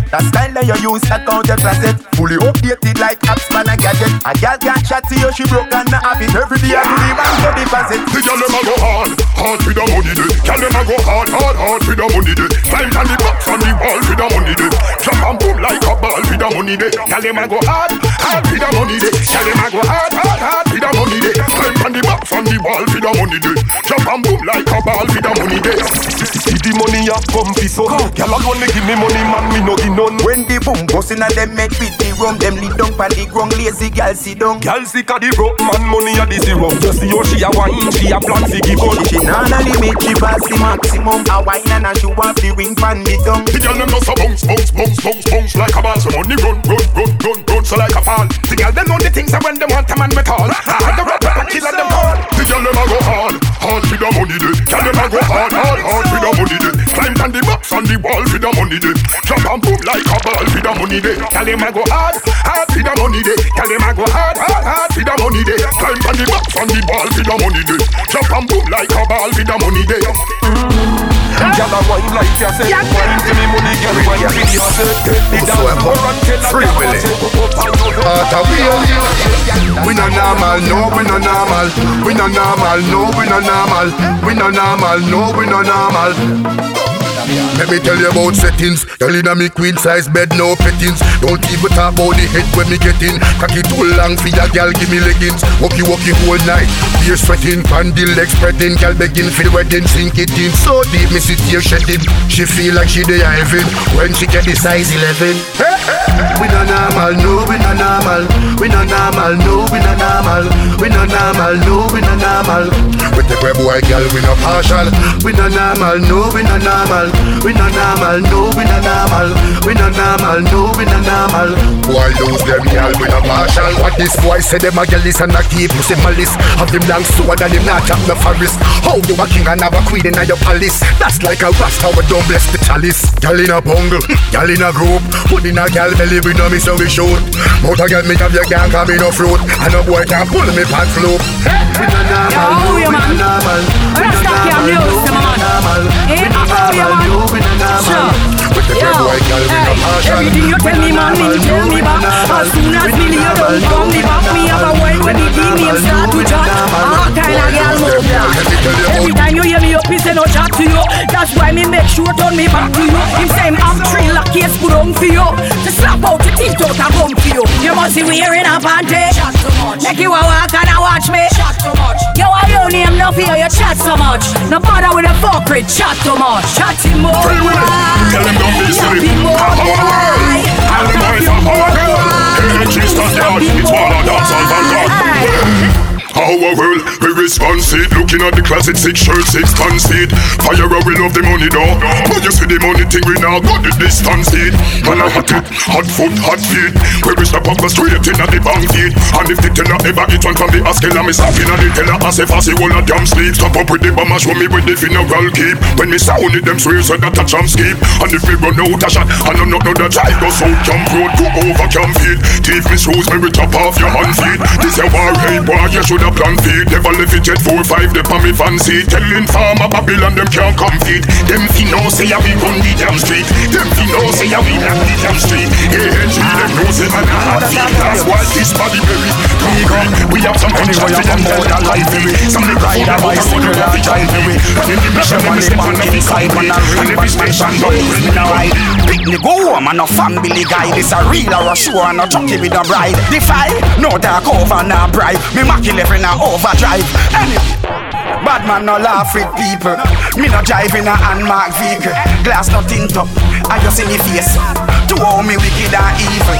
That style that you use, that your closet. Fully updated like apps, man, a gadget. A chat to you, she broke and not. Every day I do the. The a go hard, hard the money day. A go hard, hard, hard the money day. Climb on the box on the wall the money day. And boom like a ball the money day. A go hard, hard the money day. A go hard, hard, hard the money day. Climb on the box on the wall with the money day. Jump and boom like a ball with the money day. See the money a come fi so. Gal alone me give me money, man, me no give none. When the boom bust inna them make with the rum, them lead down pon the ground, lazy gal sit down. Gal sick of the broke man, money a the zero. Just see how she a wine, she a plan fi give up. She nah nah limit, she pass the maximum. A wine and a show off the ring pon the tongue. The gal them just a bounce, bounce, bounce, bounce, bounce like a ball. So money run, run, run, run, run, so like a fall. The gal them know the things that when them want a man we call. Killer them all. The gal them a go hard, hard for the money day. Gal them a go hard, hard, hard for the money day. Climb on the box on the wall for the money day. Jump and boom like a ball for the money day. Gal them a go hard, hard for the money day. Gal them a go hard, hard, hard for the money day. Climb on the box on the wall for the money day. Jump and boom like a ball for the money day. Gyal a wine like you say Wine to me money, gyal wine to me say The dance floor and tell a Free Willy. to go up and go down. Out of wheel. We no normal, no, we no normal. We no normal, no, we no normal. We no normal, no, we no normal. Let me tell you about settings. Girl inna me queen size bed, no pettings. Don't even talk about the head when me get in. Cocky too long for ya, girl, give me leggings. Walkie walkie whole night, beer sweating, pandy legs spreading. Girl begging the wedding, sink it in so deep, me sit here shedding. She feel like she dey heaven when she get the size 11. We no normal, no, we no normal. We no normal, no, we no normal. We no normal, no, we no normal. With the grab boy girl, we no partial. We no normal, no, we no normal. We no normal, no, we no normal. We no normal, no, we no normal. Boy lose them girl, we no partial. What this boy say them a girl is and a keep pussy malice. Have them long sword and him not chop no forest. How you a king and have a queen in your palace? That's like a rasta we don't bless the chalice. Girl in a bungle, girl in a group. Put in a girl belly we know me so we shoot. Mouth a girl me have your gang come me no fruit. And no boy can pull me pants loop. We no normal, no, we no normal. We no normal, no, we no normal. We no normal, no, we no normal. With the grab boy girl we no partial. Everything you tell me, man, me tell me back. As soon as me lay down, come me back. Me have a word when the D start to chat. All kind of girl move black. Every time you hear me up, he say no chat to you. That's why me make sure turn me back to you. Him say him have three lock case put on for you. To slap out your teeth out and bum for you. You must be wearing a panty. Chat too much. Make you a walk and a watch me. Chat too much. You are your name, no fear you chat so much. No bother with a fuckery, chat too much. Chatting more. Tell them silly. Chatting more. Come on, world. Stand yard. It's a dance on Vanguard. Our world, we response it Looking at the closet, six shirts, six pants it Fire, we love the money though. But you see the money thing, we now got the distance it Man, I hot it, hot foot, hot feet. We up the straight in at the bank feet And if the teller ever get one from the asking And me stopping at the teller as if I see all a damn sleep. Stop up with the bomber, show me with the funeral keep. When me sound it, them swear so that a jump skip. And if me run out a shot, I know not know the drive Go so jump road, go over camp feet. Thief me shoes, me we chop off your hand feet. This a war, hey boy, you should have plan feet Never left it jet 4-5, they on me fancy. Telling farmer Babylon, them can't come feet Them fi know say a we run the damn street. Them fi know say a we knock the damn street. ANG, them know say man a hard feet. That's why this body berry concrete We have some contract for them more than life Some nigga ride a bicycle and drive away But in the mission, them step on every side And every station, don't bring now Pick me go home and no family guy. This a real or a show and a jockey with a bride. Defy, no dark over, no bribe. Me macky level na overdrive. Anyway Bad man no laugh with people. Me no drive in a unmarked vehicle. Glass no tint up I just in the face. To all me wicked and evil.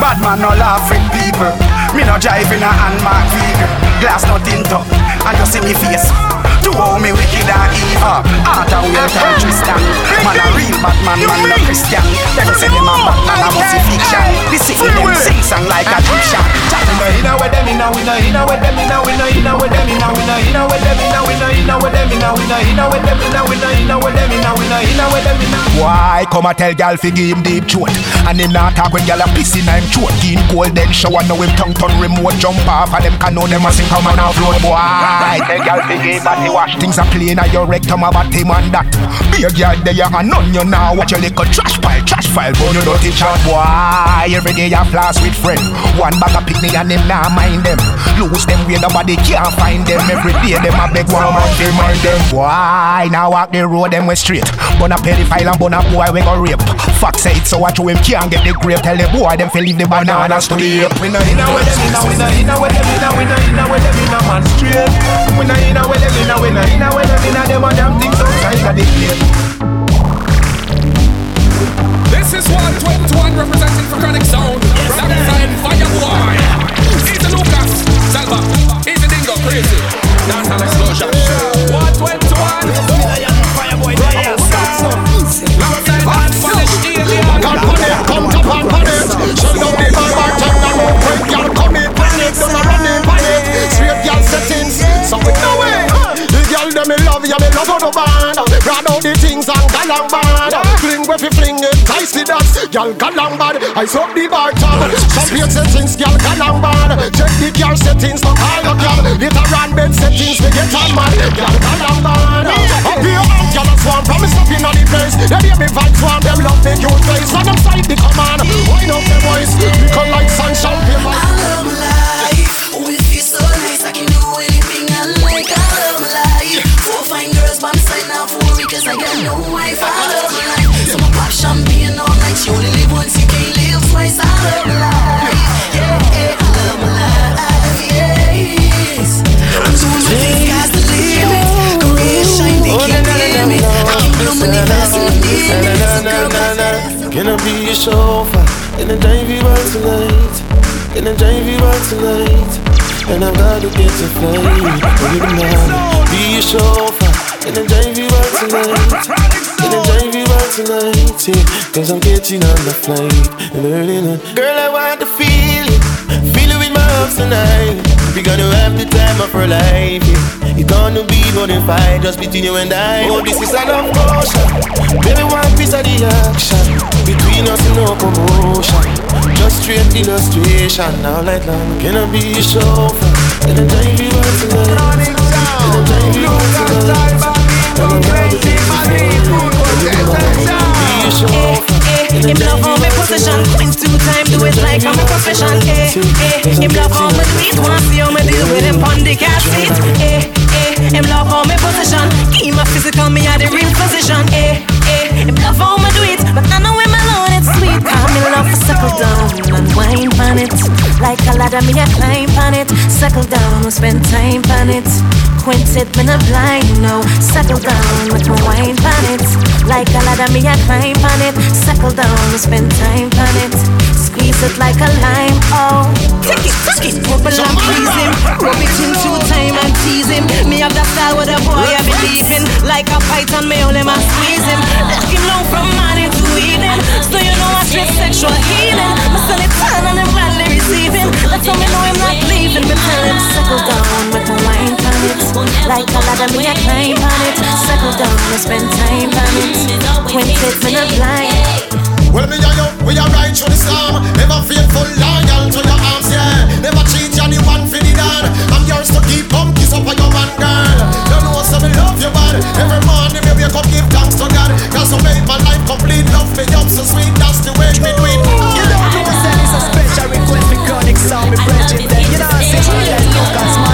Bad man no laugh with people. Me no drive in a unmarked vehicle. Glass no tint up I just in the face To how me wicked and evil Art and wealth and Tristan Man a real bad man, man no Christian Them say them a bad man a must fiction This is them sing song like a Egyptian inna with them inna we no inna with them inna we no inna with them inna we no inna with them inna we no inna with them inna we no inna with them inna we no inna with them inna we inna with them inna Why come a tell gal fi give him deep throat And him not talk when gal a piss in him throat Teen golden shower now him tongue turn remote Jump off of them can know them a sing come and offload Boy tell gal fi give body wash. Things are clean at your rectum about him and that. Be a girl there and none you now. Watch your little trash pile, trash file, but you dirty chat boy. Every day I floss with friend. One bag of picnic and them nah mind them. Lose them where nobody can't find them. Every day them a beg one man they mind them. Why now walk the road them way straight. Bun a pedophile and bun a boy we go rape. Fuck say it so I show him can't get the grape. Tell the boy them fi leave the banana straight. We no inna with them inna, we no inna with them inna, we no inna with them inna man straight. We no inna with them inna, we no inna with them inna. Them a damn things outside of the gate. This is 121 representing for Chronic Sound. Alongside Fireboy. Easy Lucas. Salva. Easy Dingo. Crazy. Dancehall explosion. 121. Fireboy. Alongside Bad Polish. Come on it, come to pan pan. Shut down you, me love how the band. Run out the things and galang bad. Fling where fi fling it, nice the dance. Girl galang bad, I suck the bar top. Champion settings, girl galang bad. Check the girl settings, no call your girl. Later on bed settings, we get on man. Girl galang bad. Up here, girl a swarm, promise up in the place. They hear me vibes swarm, them love the cute face. And them side the command. Wind up the voice, because like sunshine, paper. I I. I love my life. So my pop champagne all night. You only live once, you can't live twice. I love life. Yeah, I love life. Yes. I'm doing my thing, sky's the limit. Career shine, they can't me. I can blow money fast in the minute. Can I be your chauffeur? Can I drive you out tonight? Can I drive you out tonight? And I've got to get to flight the Be your chauffeur Can I drive you out tonight? Can I drive you out tonight? Yeah, Cause I'm getting on the flight And early night Girl, I want to feel it Feel it with my arms tonight We gonna have the time of our life yeah. It gonna be more than fight Just between you and I Oh, this is a love potion Baby, one piece of the action Between us, no commotion Just straight illustration All night long Can I be your chauffeur? Can I drive you out tonight? Can I drive you the Him love position Queen two time do it like I'm a profession eh, eh. Him love Wanna see how me with him on the seat eh, eh. Him love Keep my physical me at the real position eh, eh. Him love how me do it But I know me love to settle down. And wine on it. Like a ladder me a climb on it. Settle down and spend time on it. Quintet me not blind no. Settle down with my wine on it. Like a ladder me a climb on it. Settle down and spend time on it. Squeeze it like a lime oh. Take it, take it, bubble and please him. Rub it in two time and tease him. Me have that style with a boy I believe in. Like a python me only man squeeze him. Lock him low from morning to evening So you know I stress sexual healing. My son it turn and him gladly receiving. That's how me know him not leaving. Me tell him settle down with my wine on it. Like a ladder me a climb on it. Settle down and spend time on it. Quintet me not blind Well, me and you, we are right through the storm. Never faithful, loyal to your arms, yeah. Never cheat, you the one for the dad. I'm yours to keep on, kiss up on your man, girl. You know, so me love you, bad. Every morning, me wake up, give thanks to God. Cause you make my life complete. Love me up so sweet, that's the way me do it. You don't understand, it's a special request for chronic sound, me bridging. You know, I say, you like Lucas, smile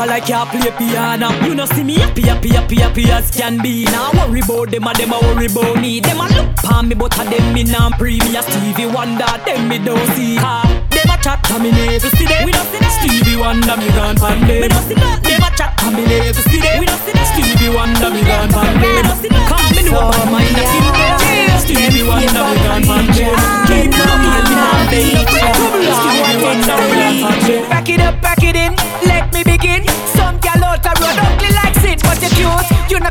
and finger like you play piano. You know see me happy, happy, happy, happy as can be. Now worry about them, a them a worry about me. Them a look pon me, but a them me nah pre me a Stevie Wonder. Them me don't see her. Them a chat to me never see them. We don't see that. Stevie Wonder, me gone pan them. Me don't see that. Them a chat to me never see them. We don't see that. Stevie Wonder, me gone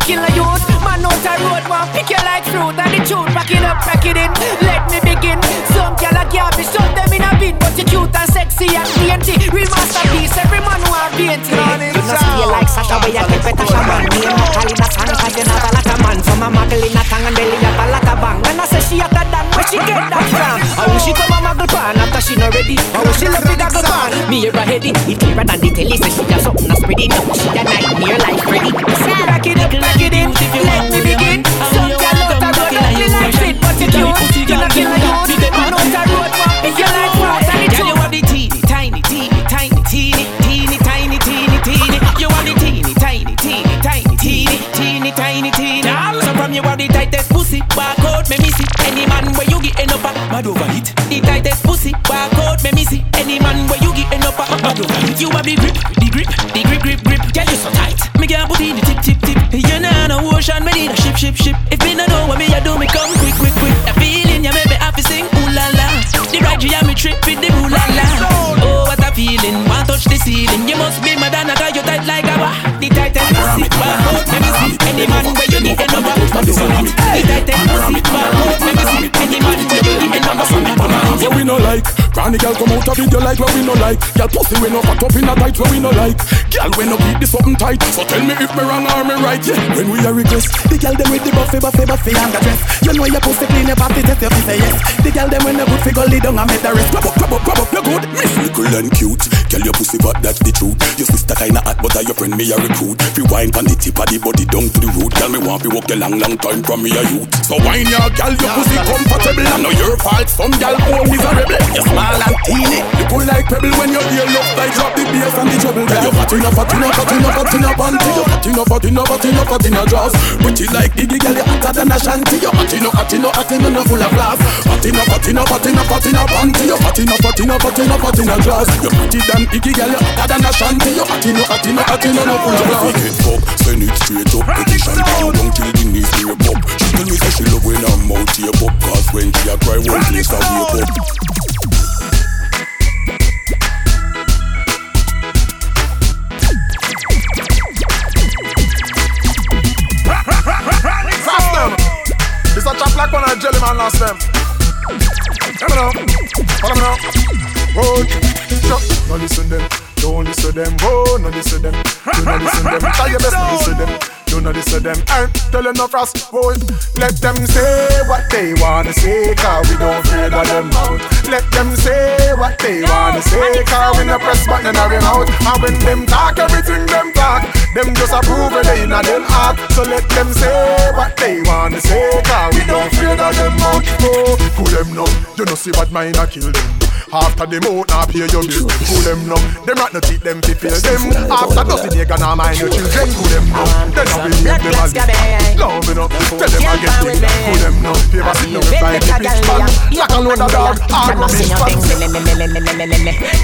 You not kill a youth, man out the road want pick you like fruit and the truth. Back it up, back it in, let me begin. Some gal a garbage, shove them in a bin, but you cute and sexy and dainty. Real masterpiece, every man want painting. You know stay like Sasha, where you keep it a shaman. Me and Makalina sang, cause you have a lot of man. Some a muggle in a tongue and belly up a lot of bang. And I say she hotter than where she get that from. I wish she come a muggle pan after she not ready. I wish she left the goggle pan. Me hear her heady, it clearer than the telly. Say she just something that's pretty. No, she a nightmare like Freddy. Back it up, back mad over it. The tightest pussy, barcode me miss it. Any man where you get end up a mad over it. You have the grip, the grip, the grip, grip, grip. Girl, you so tight. Me can't put in the tip, tip, tip. You know no ocean, me need a ship, ship, ship. If me no know what me a do, me come quick, quick, quick. The feeling you make me happy sing ooh la la. The ride you me trip with the ooh la la. Oh what a feeling, want touch the ceiling. You must be Madonna, cause you tight like a wa. The tightest pussy, barcode me miss it. Any man where you need a number, the tightest pussy, barcode me miss Granny girl come out of it you like what we no like. Girl pussy we no fat up in a tight what we no like. Girl we no keep this something tight. So tell me if me wrong or me right. Yeah. When we a request The girl them with the buffy, buffy, buffy and the dress. You know your pussy clean, your body test, you fi say yes. The girl them when the good figure lay down and make the rest. Grab up, grab up, grab up, you good Miss. Little and cute. Girl your pussy fat that's the truth. Your sister kinda hot but are your friend me a recruit. Fi wine pon the tip of the body down to the root. Girl me want fi walk the long long time from me a youth. So wine your girl your pussy comfortable. And know your fault some girl own miserable. You small and teeny Little like pebble when your ear look like drop the bass and the treble Girl you fat enough, fat enough, fat enough, fat enough panty You fat enough, fat enough, fat enough, fat enough jaws Pretty like Iggy girl you hotter than a shanty You hot enough, hot enough, hot enough, no full of laughs Fat enough, fat enough, fat enough, fat enough panty You fat enough, fat enough, fat enough, fat enough jaws You pretty than Iggy girl you hotter than a shanty You hot enough, hot enough, hot enough, no full of laughs Get fuck, send it straight up Position down, down till the knees scrape up She tell me say she love when her mouth tape up Cause when she a cry, one place a I tell them no fast. Oh, let them say what they wanna say. Cause we don't fear by them mouth. Let them say what they wanna say. Cause we no press button in our mouth. And when them talk, everything them talk. Them just approve it in a them heart. So let them say what they wanna say. Cause we don't fear that oh, them mouth. Oh, cool them now. You know see what mine a kill them. After the out, now pay your bills. Who them up. Them rat no cheat them to fail them. After dozen you gonna mind your children. Who them up. Then I be make them as Love me no. Tell them I get it. Who them know? Favor see no reply to pitch man. Like a load of dog, I go fish pan.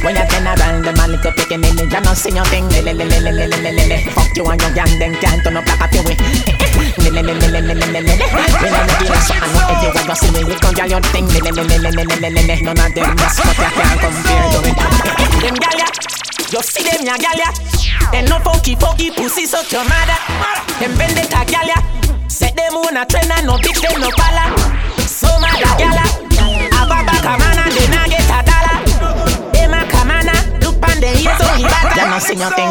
When you turn around, the man little picking in it. You no see your thing. Fuck you and your gang, them can't turn up like a pewee. Le le le le le le le le le le. When I'm ready, so I know everywhere you see me, you come girl your thing, le le le le le le le le le le. None of them just but you can't compare to it. Them gal ya, you see them ya gal ya. Them no funky funky pussy so your mother. Them vendetta gal ya. Set them on a trend and no bitch them no pala. So mad a gal ya. Have a back a man and they not get a dollar the ears on the back. You know, see your thing.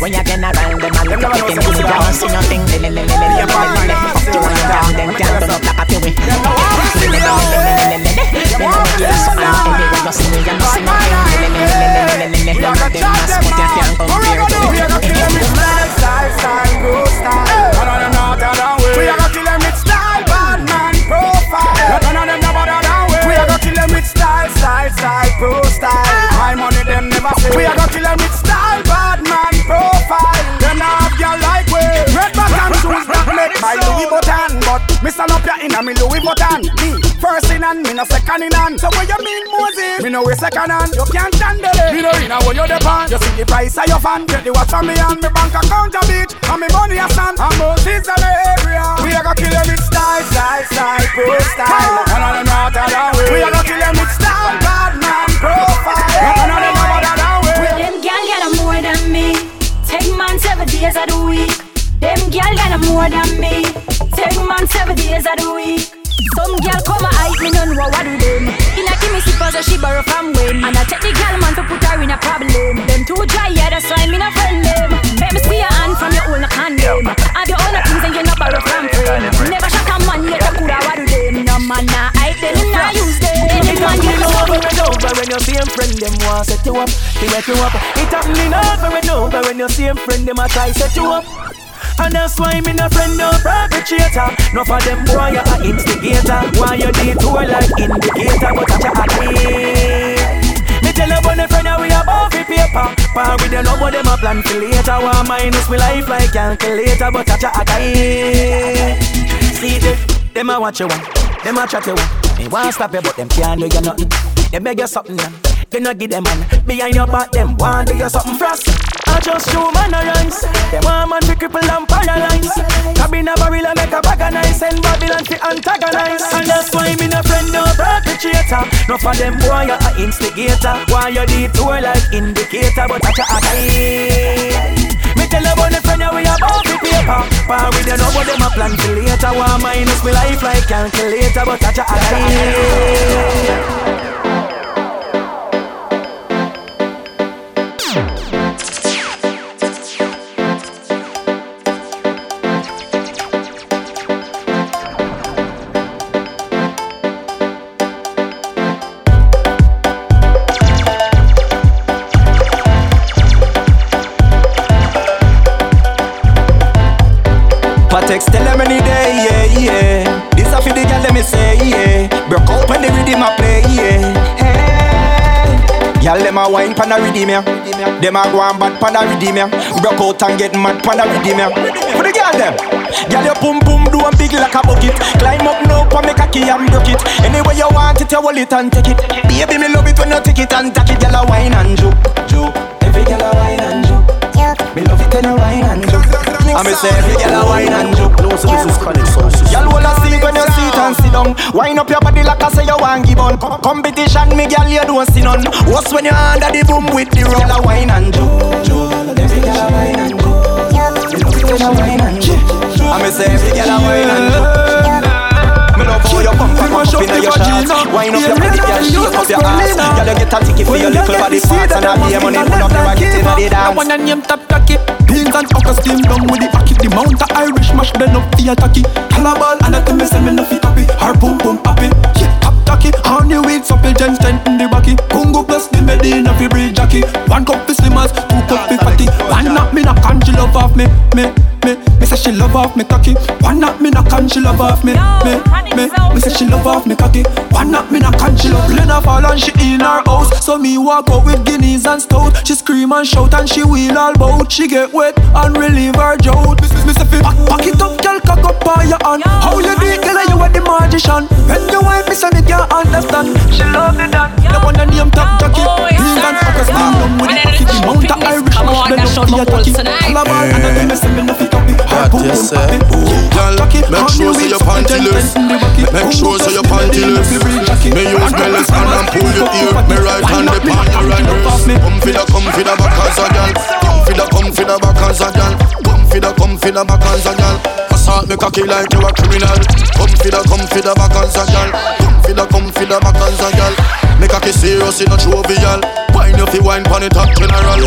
When you get around them, I look up them. You know, see your thing. Fuck you to down them. Down them, black at you. Lifestyle, grow style. Style, style, pro style. My money them never say. We are gonna kill them with style, bad man profile. Them not have girl like we. Red button shoes that make by Louis Vuitton, but me stand up here in a me Louis Vuitton. Me first in and me no second in hand. So what you mean, Moses? Me know we second hand. You can't handle it. Me know in a what you depend. You see the price of your fan. Get the watch from me and me bank account a bitch. And me money a stand. And more than me. Take man seven days of the week. Some gal come a hype me, no know what do them. In a give me slippers so she borrow from when. And I take the gal man to put her in a problem. Them too dry, yeah, that's why me no friend them. Make me see your hand from your own condom. Have your own things and you no borrow from friend. Never shot a man yet you coulda what do them. No man nah hype them, nah use them. Any man you know. over and over when your same friend them want set you up, they wake you up. It happening over and over when your same friend them a try set you up. And that's why me no friend no perpetrator. No for them boy you a instigator. Why you detour like indicator, but I a Me tell you the friend we above the paper. Par with the love, but them a plan for later. One minus me life like calculator, but I a See them, them a watch you one, them a chat you one. Me want stop you, but them can't do you nothing. They beg you something, now. They not give them man behind your back. Them want do you something frost. I just show man a. Them man to cripple and paralyze. Cabin a barrel and make a bag of nice and Babylon to antagonize. And that's why me no friend no perpetrator. No for them boy you a instigator. Why you detour like indicator, but I a me tell you about the friend you we above the paper Par with you know what them a plan for later One minus me life like calculator But I a pan a rhythm, yeah. Them a go and bad pan a rhythm, yeah. Broke out and get mad pan a rhythm, yeah. For the girl, them. Girl, your pum pum do a big like a bucket. Climb up now, pa make a key and broke it. Anyway you want it, you hold it and take it. Baby, me love it when you take it and take it. Girl, a wine and juke, juke. Every girl a wine and juke. Me love it when you wine and juke. I me say every girl a wine and juke. No, so this is Chronic Sound. Girl, wanna see when you sit and sit down. Wine up your body like I say you want give on. Competition, me girl, you don't see none. What's when you under the boom with the roll a wine and juke, juke. Every girl a wine and love it when you wine and juke. I me say every girl a wine and juke. Me love how you pump and pump inna your shots. Wine up your body, girl, shake up your ass. Girl, you get a ticket for your little body parts and I be your money put up never get inna the dance. One and name top cocky. Beans and fucker steam down with the hockey. The mount of Irish mash bend up for your tacky. Cannibal and I tell me say me no fit happy. Her boom boom happy. Yeah, top tacky. Honey weed supple gen stand in the backy. Congo plus the Medina fi bridge jockey. One cup fi slimmers, two cup fi fatty. One knock me knock and she love off me, me, me. Me say she love off me cocky. One knock me knock and she love off me, me, me. Me say she love off me cocky. One knock me knock and she love. Lena fall and she in her house. So me walk out with guineas and stout. She scream and shout and she wheel all bout. She get wet and relieve her drought. Me, me say fi pack, pack it on your hand. How you do it, girl? You are the magician. When your wife is a me can't understand. She love me that. The one that name top jockey. Beans and fuckers, man, come with the pocket. The mount of Irish mash, then up the attacky. Calabar and the them say me no fit boom boom. Girl, make sure say your panty loose. Make sure say your panty loose. Me use my left hand and pull your ear. Me right hand the pan your right wrist. Come for the, come for the back as a girl. Come for the, come for the back as a girl. Come for the, come for the back as a girl. Assault me cocky like you a criminal. Come for the, come for the back as a girl. Come for the, come for the back as a girl. Me cocky serious in a jovial. Wine you fi wine pon the top general.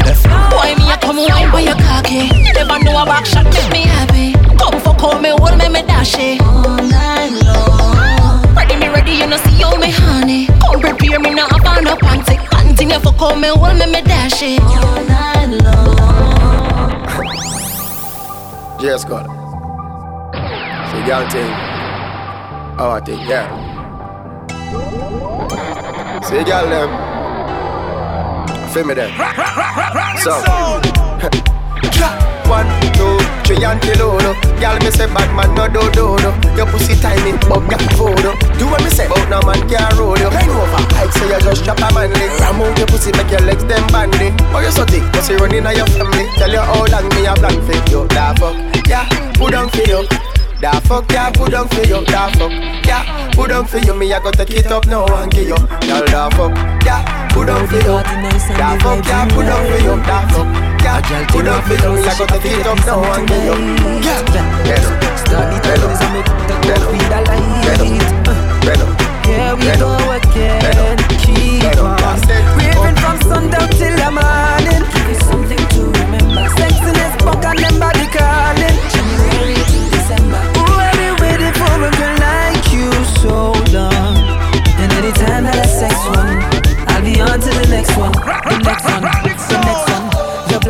Why me a come wine by your cocky? Never know a back shot make me happy. Come for call me, hold me, me dash it. All night long. Ready me ready, you know see how me honey. Come prepare me now, I found a panty. Panty you for call me, hold me, me dash it. All night long. Yes, God. See, girl thing. How I think, yeah. See, girl them. Feel me there. So. One, three and till no. Girl, me say bad man no do do do. Your pussy tiny, but got photo. Do what me say, but no man can roll you. Bend over, like say you just chop a man leg. Ram out your pussy, make your legs them bandy. Oh you so thick, pussy running on your family. Tell you how long me a plan for you. Da fuck, yeah, put on for you. Da fuck, yeah, put on for you. Da fuck, yeah, put on for you. Me I go take it up now and give you. Girl, da fuck, yeah, put on for you. Da fuck, yeah, put on for you. Da fuck, yeah, put on for you. I go take it up now and give you. Yeah, the better, tunes and make the go feel alive. better, Here we go again. Keep on raving from sundown till the morning.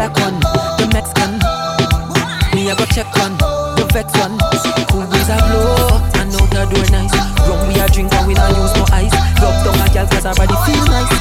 Black one, the Mexican. Me I go check on the vex one. Cool breeze a blow, I know the door nice. Rum we a drink and we not use no ice. Rub down a girl 'cause her body feel nice.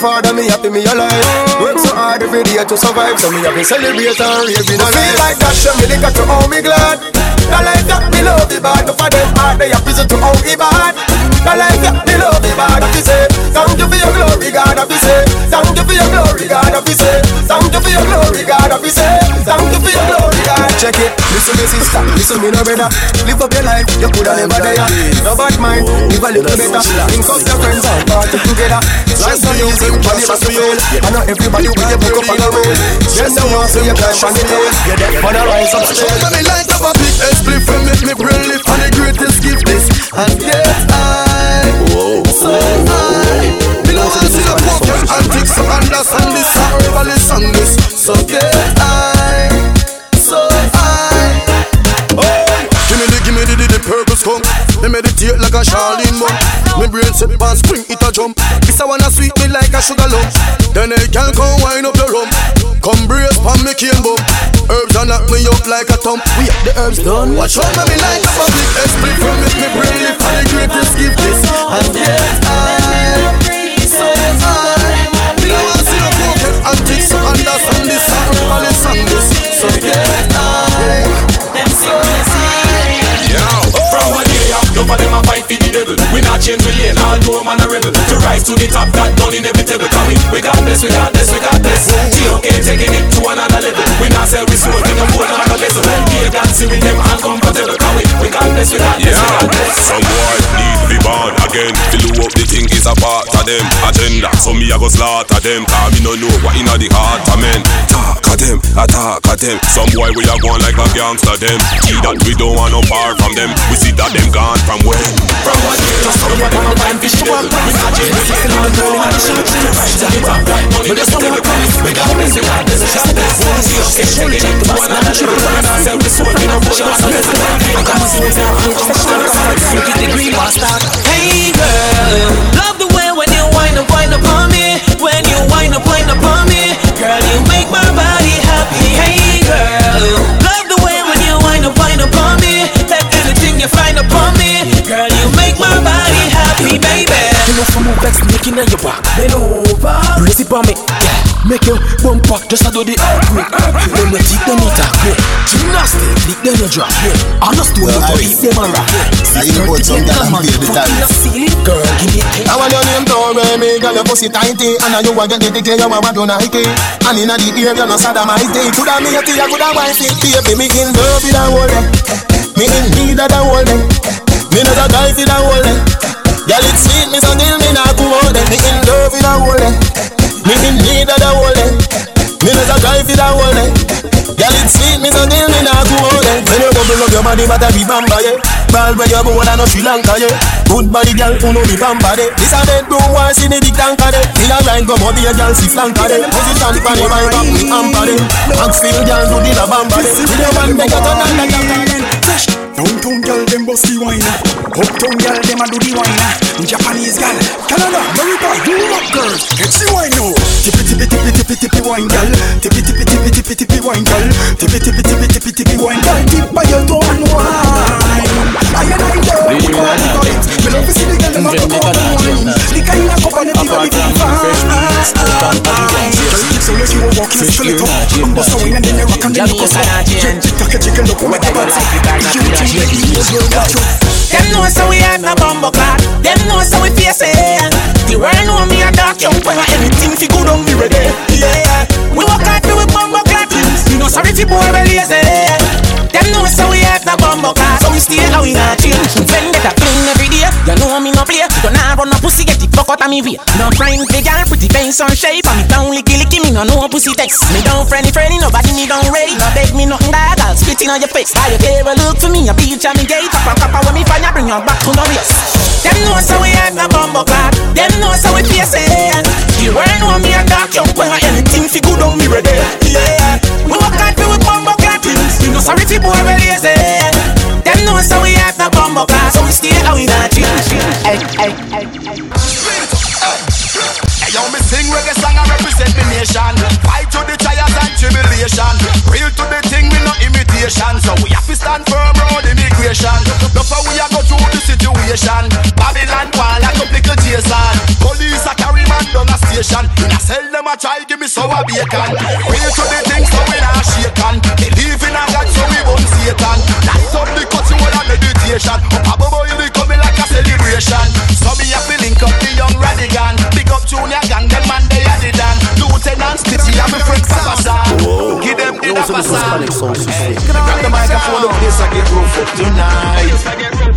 You Father, me happy me alive. Work so hard every day to survive, so me happy celebrate and rave in a Feel like that, show me the got to hold me glad. The life that me love the bad, for them heart they happy to hold me bad. The life that me love the bad, happy say. Thank you for your glory, God, happy say. Thank you for your glory, God, happy say. Thank you for your glory, God, happy say. Thank you for your glory, God. Check it, listen me sister, listen me no brother. Live up your life, you coulda never there. No bad mind, live a little better. Link up your friends and party together. Life no easy, it must fail. I know everybody will you book up on the road. Then the one say you climb on the hill. You're dead, but I rise upstairs. Let me light up a big split from make me brain lift and the greatest gift this and get high. So high. Me no want to see the broken antics to understand this and overly song this. So get high. Purple skunk. Me meditate like a Shaolin monk. Me brain set pan spring, it a jump. This I wanna sweet me like a sugar lump. Then a girl come wind up your rum. Come brace pan me cane bum. Herbs and knock me up like a thump. We have the herbs done. Watch out, me like a public split from make me brain lift and the greatest gift this. And get high, the devil. We not change the lane, all know man a rebel. To rise to the top, that done inevitable. Cause we, we God bless, we God we got this. GOK taking it to another level. We not sell we in the board on the vessel. When we dancing with them uncomfortable coming. We got this, we got this, we got this. Some boy need to be born again. Fill up the thing is a part of them agenda. So me I go slaughter them. Cause me no know what inna the heart of men. Talk of them, attack of them. Some boy we are going like a gangster them. See that we don't want no part from them. We see that them gone from when. From to some boy come up and fish them. We not change the system on the road. We not change the system. We got right money, just master. Hey girl, love the way when you wind up, wind up on me. When you wind up, wind up on me, girl, you make my body happy. Hey girl, love the way when you wind up, wind up on me. Anything you find me, girl, you make my body happy, baby. Know some vex making on your back. Bend over, brace it on me. Yeah, make your bump back just to do the earthquake. When you teeth them attack, yeah. Gymnastic, lick them you drop. Yeah, I know stone you go beat them rock. Now you know about some and play the dance. Girl, give me I want your name to me, girl, your pussy tighty And now you want get the dick, you want to Nike And inna the ear, you no sodomite Coulda me a tea, coulda wifey Baby, me in love with a whole body, but I bamba, yeah. Ball where you born, I no Sri Lanka, yeah. Good body, girl, who know me bamba, yeah. This a bedroom, why see me big tanker, yeah. Me a ride, go more, a girl, see flanker, yeah. Position, the panny, vibe up, me hamper, yeah. Maxfield, girl, do the la bamba, yeah. With your man, make a turn the girl, Fresh Downtown girl, them bust the wine. Uptown girl, them a do the wine. Japanese girl, Canada, America, Europe girls Catch the wine now. Tippy tippy tippy tippy tippy wine girl. Tippy tippy tippy tippy tippy wine girl. Tippy tippy tippy tippy tippy wine girl. Tip by your toe and wine. I and I girl, we it. Me love to see the girl, them a cup up and wine. The kind of cup the people live in So let you walk in, fill it up I'm bust a wine and then you rock and then you go up Jig jig take a jig and look. What the bad You think the got you Them know so we have no bumbo clock. Them know so we face it. The world know me a dark young boy. Anything fi good on me ready. Yeah, we walk out do with bumbo clock. You know sorry fi boy we lazy. Them know so we have no bumbo clock. So we stay how we not change. Friend get a fling every day. You know me no play. You nah run no pussy get it fuck out of me way. No friend big girl pretty face on shape. And me down licky licky me no know pussy text. Me down friendly friendly nobody me down ready. No beg me nothing that I'll spit in on your face. Buy your table look for me a beach and me gate. Up and copper when me find you bring you back to no race. Them know so we have no bumbo clock. Them know so we face it. The world know me a dark young boy. Anything fi good on me ready. Yeah, we walk out sorry fi boy we lazy. Them know so we have no bumbo clock. So we stay how we not. Hey, hey, hey, hey. Hey, yo, me sing reggae song I represent me nation. Fight to the trials and tribulation. Real to the thing, we no imitation. So we have to stand firm road immigration. Before we a go through the situation. Babylon wall like a Jason. Police a carry man down a station. In a cell them a try give me sour bacon. Real to the thing, so we not shaken. Satan. That's up cut, you a meditation. Up above, you be coming like a celebration. So me have to link up the young radigan. Big up junior gang, them man they are the dan. Lieutenant Stitchie, I'm a friend Papa San. Give them the Papa San. Grab the microphone up this, I get rough up tonight.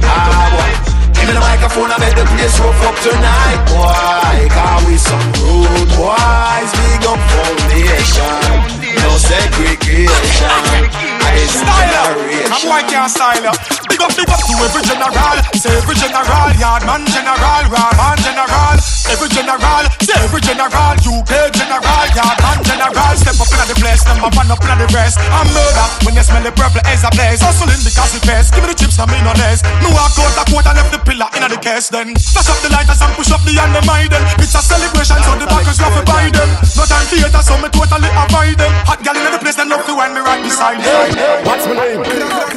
Ah, boy. Give me the microphone, I make the place rough up tonight. Boy, cause we some rude boys. Big up foundation. No segregation. Style I'm white can't style ya. Big up, big up to every general. Say every general, yard man general, raw man general. Every general, say every general, UK general, yard man general. Step up in the place, number one up in the rest. I'm murder when you smell the purple as a blaze. Hustling because it best. Give me the chips and me no less. Me walk out the court and left the pillar in the case. Then flash up the lighters and push up the hand them them. It's a celebration, so the backers love to buy them. No time theater, so me totally avoid them. Hot gal in the place, then love to when me right beside them. What's my name?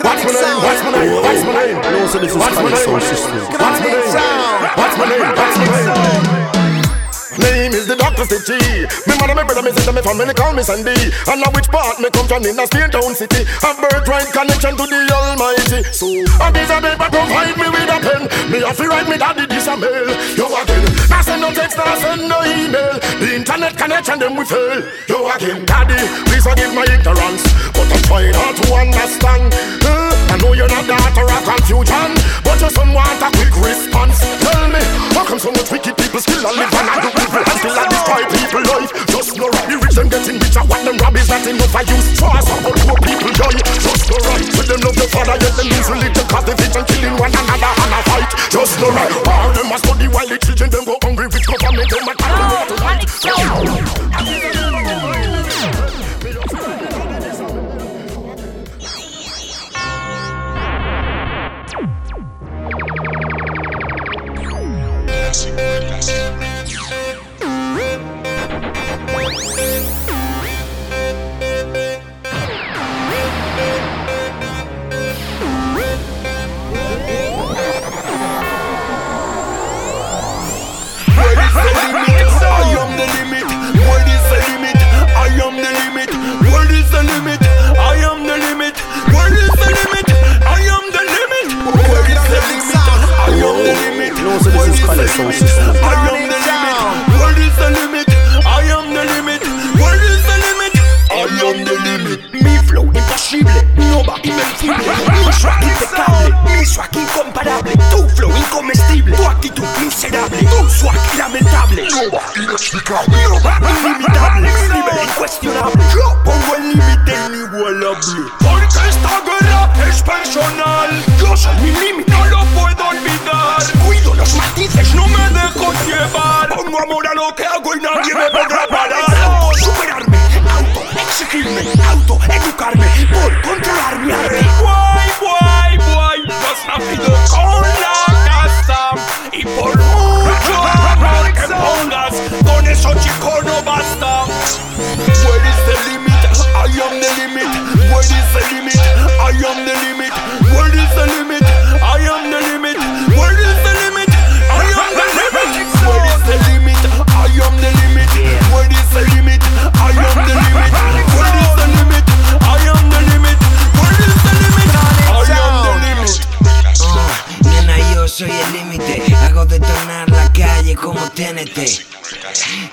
What's my name? What's my name? What's my name? No, so this is What's my name? What's my name? What's my name? What's my name? Name is the Doctor Stitchie. Me mother, me brother, me sister, me family, call me Sandy. And now which part me come from in a Spain town city. A birthright connection to the Almighty. So, a piece of paper provide me with a pen. Me have to write me daddy this a mail. You again. Now say no text, nor send no email. The internet connection them we fail. Yo again, daddy, please forgive my ignorance, but I'm trying hard to understand. Uh, I know you're not the author of confusion, but your son want a quick response. Tell me, how come so much wicked people still live and I do evil and still I destroy people life? Just no right, the rich them getting richer, what them rob is not enough. I use trust for poor people joy. Just no right, with them love the father, yet them lose religion, cause division, killing one another and a fight. Just no right, all them a study while the children them go hungry with government, them a calculate tonight. i am the limit. The limit? I am the limit. What is the? I am the limit. What is the? I am the limit. What is the? I am the limit. What is the? I am the limit. What is the limit? I am the limit. What is the limit? I am the limit. Mi flow imposible, nobody me entiende. Mi swag impecable, mi swag incomparable. Tu flow incomestible, tu actitud miserable, tu swag lamentable. Nova inexplicable, Nova inimitable, mi nivel incuestionable. Yo pongo el límite inigualable. Porque esta guerra es personal. Yo soy mi límite, no lo puedo me dejo llevar. Pongo amor a lo que hago y nadie me podrá parar. Superarme, auto, exigirme, auto, educarme, por controlar mi arte. Guay, guay, guay, más rápido con la casa. Y por mucho amor que pongas, con eso chico no basta. Where is the limit? I am the limit. Where is the limit? I am the limit. TNT.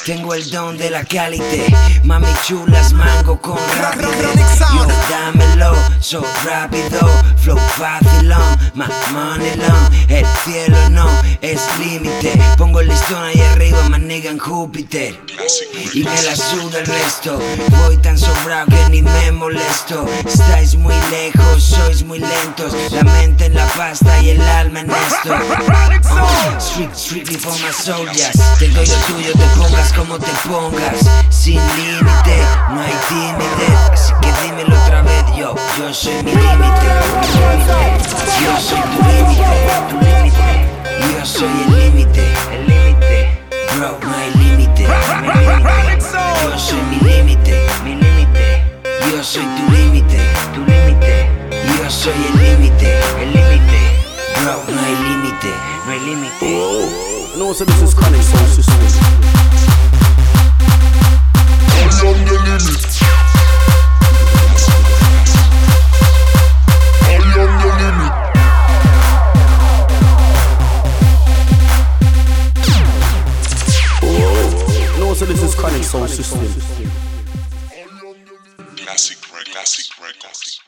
Tengo el don de la calité. Mami chulas, mango con rápido. Yo dámelo, so rápido. Flow facilón, my money long. El cielo no es límite. Pongo el listón ahí arriba, maniga en Júpiter. Y me la suda el resto. Voy tan sobrado que ni me molesto. Estáis muy lejos, sois muy lentos. La mente en la pasta y el alma en esto. Street, strictly for my soldiers. Te doy lo tuyo, te pongas como te pongas. Sin límite, no hay timidez. Así que dímelo otra vez, yo, yo soy mi límite. Yo soy tu límite. Yo soy el límite, el límite. Bro, no hay límite, no. Yo soy mi límite, mi límite. Yo soy tu límite, tu límite. Yo soy el límite, el límite. Bro, no hay límite, no hay límite. No, so this is Cunning Soul System. I am the limit. soul system. Classic. Classic records.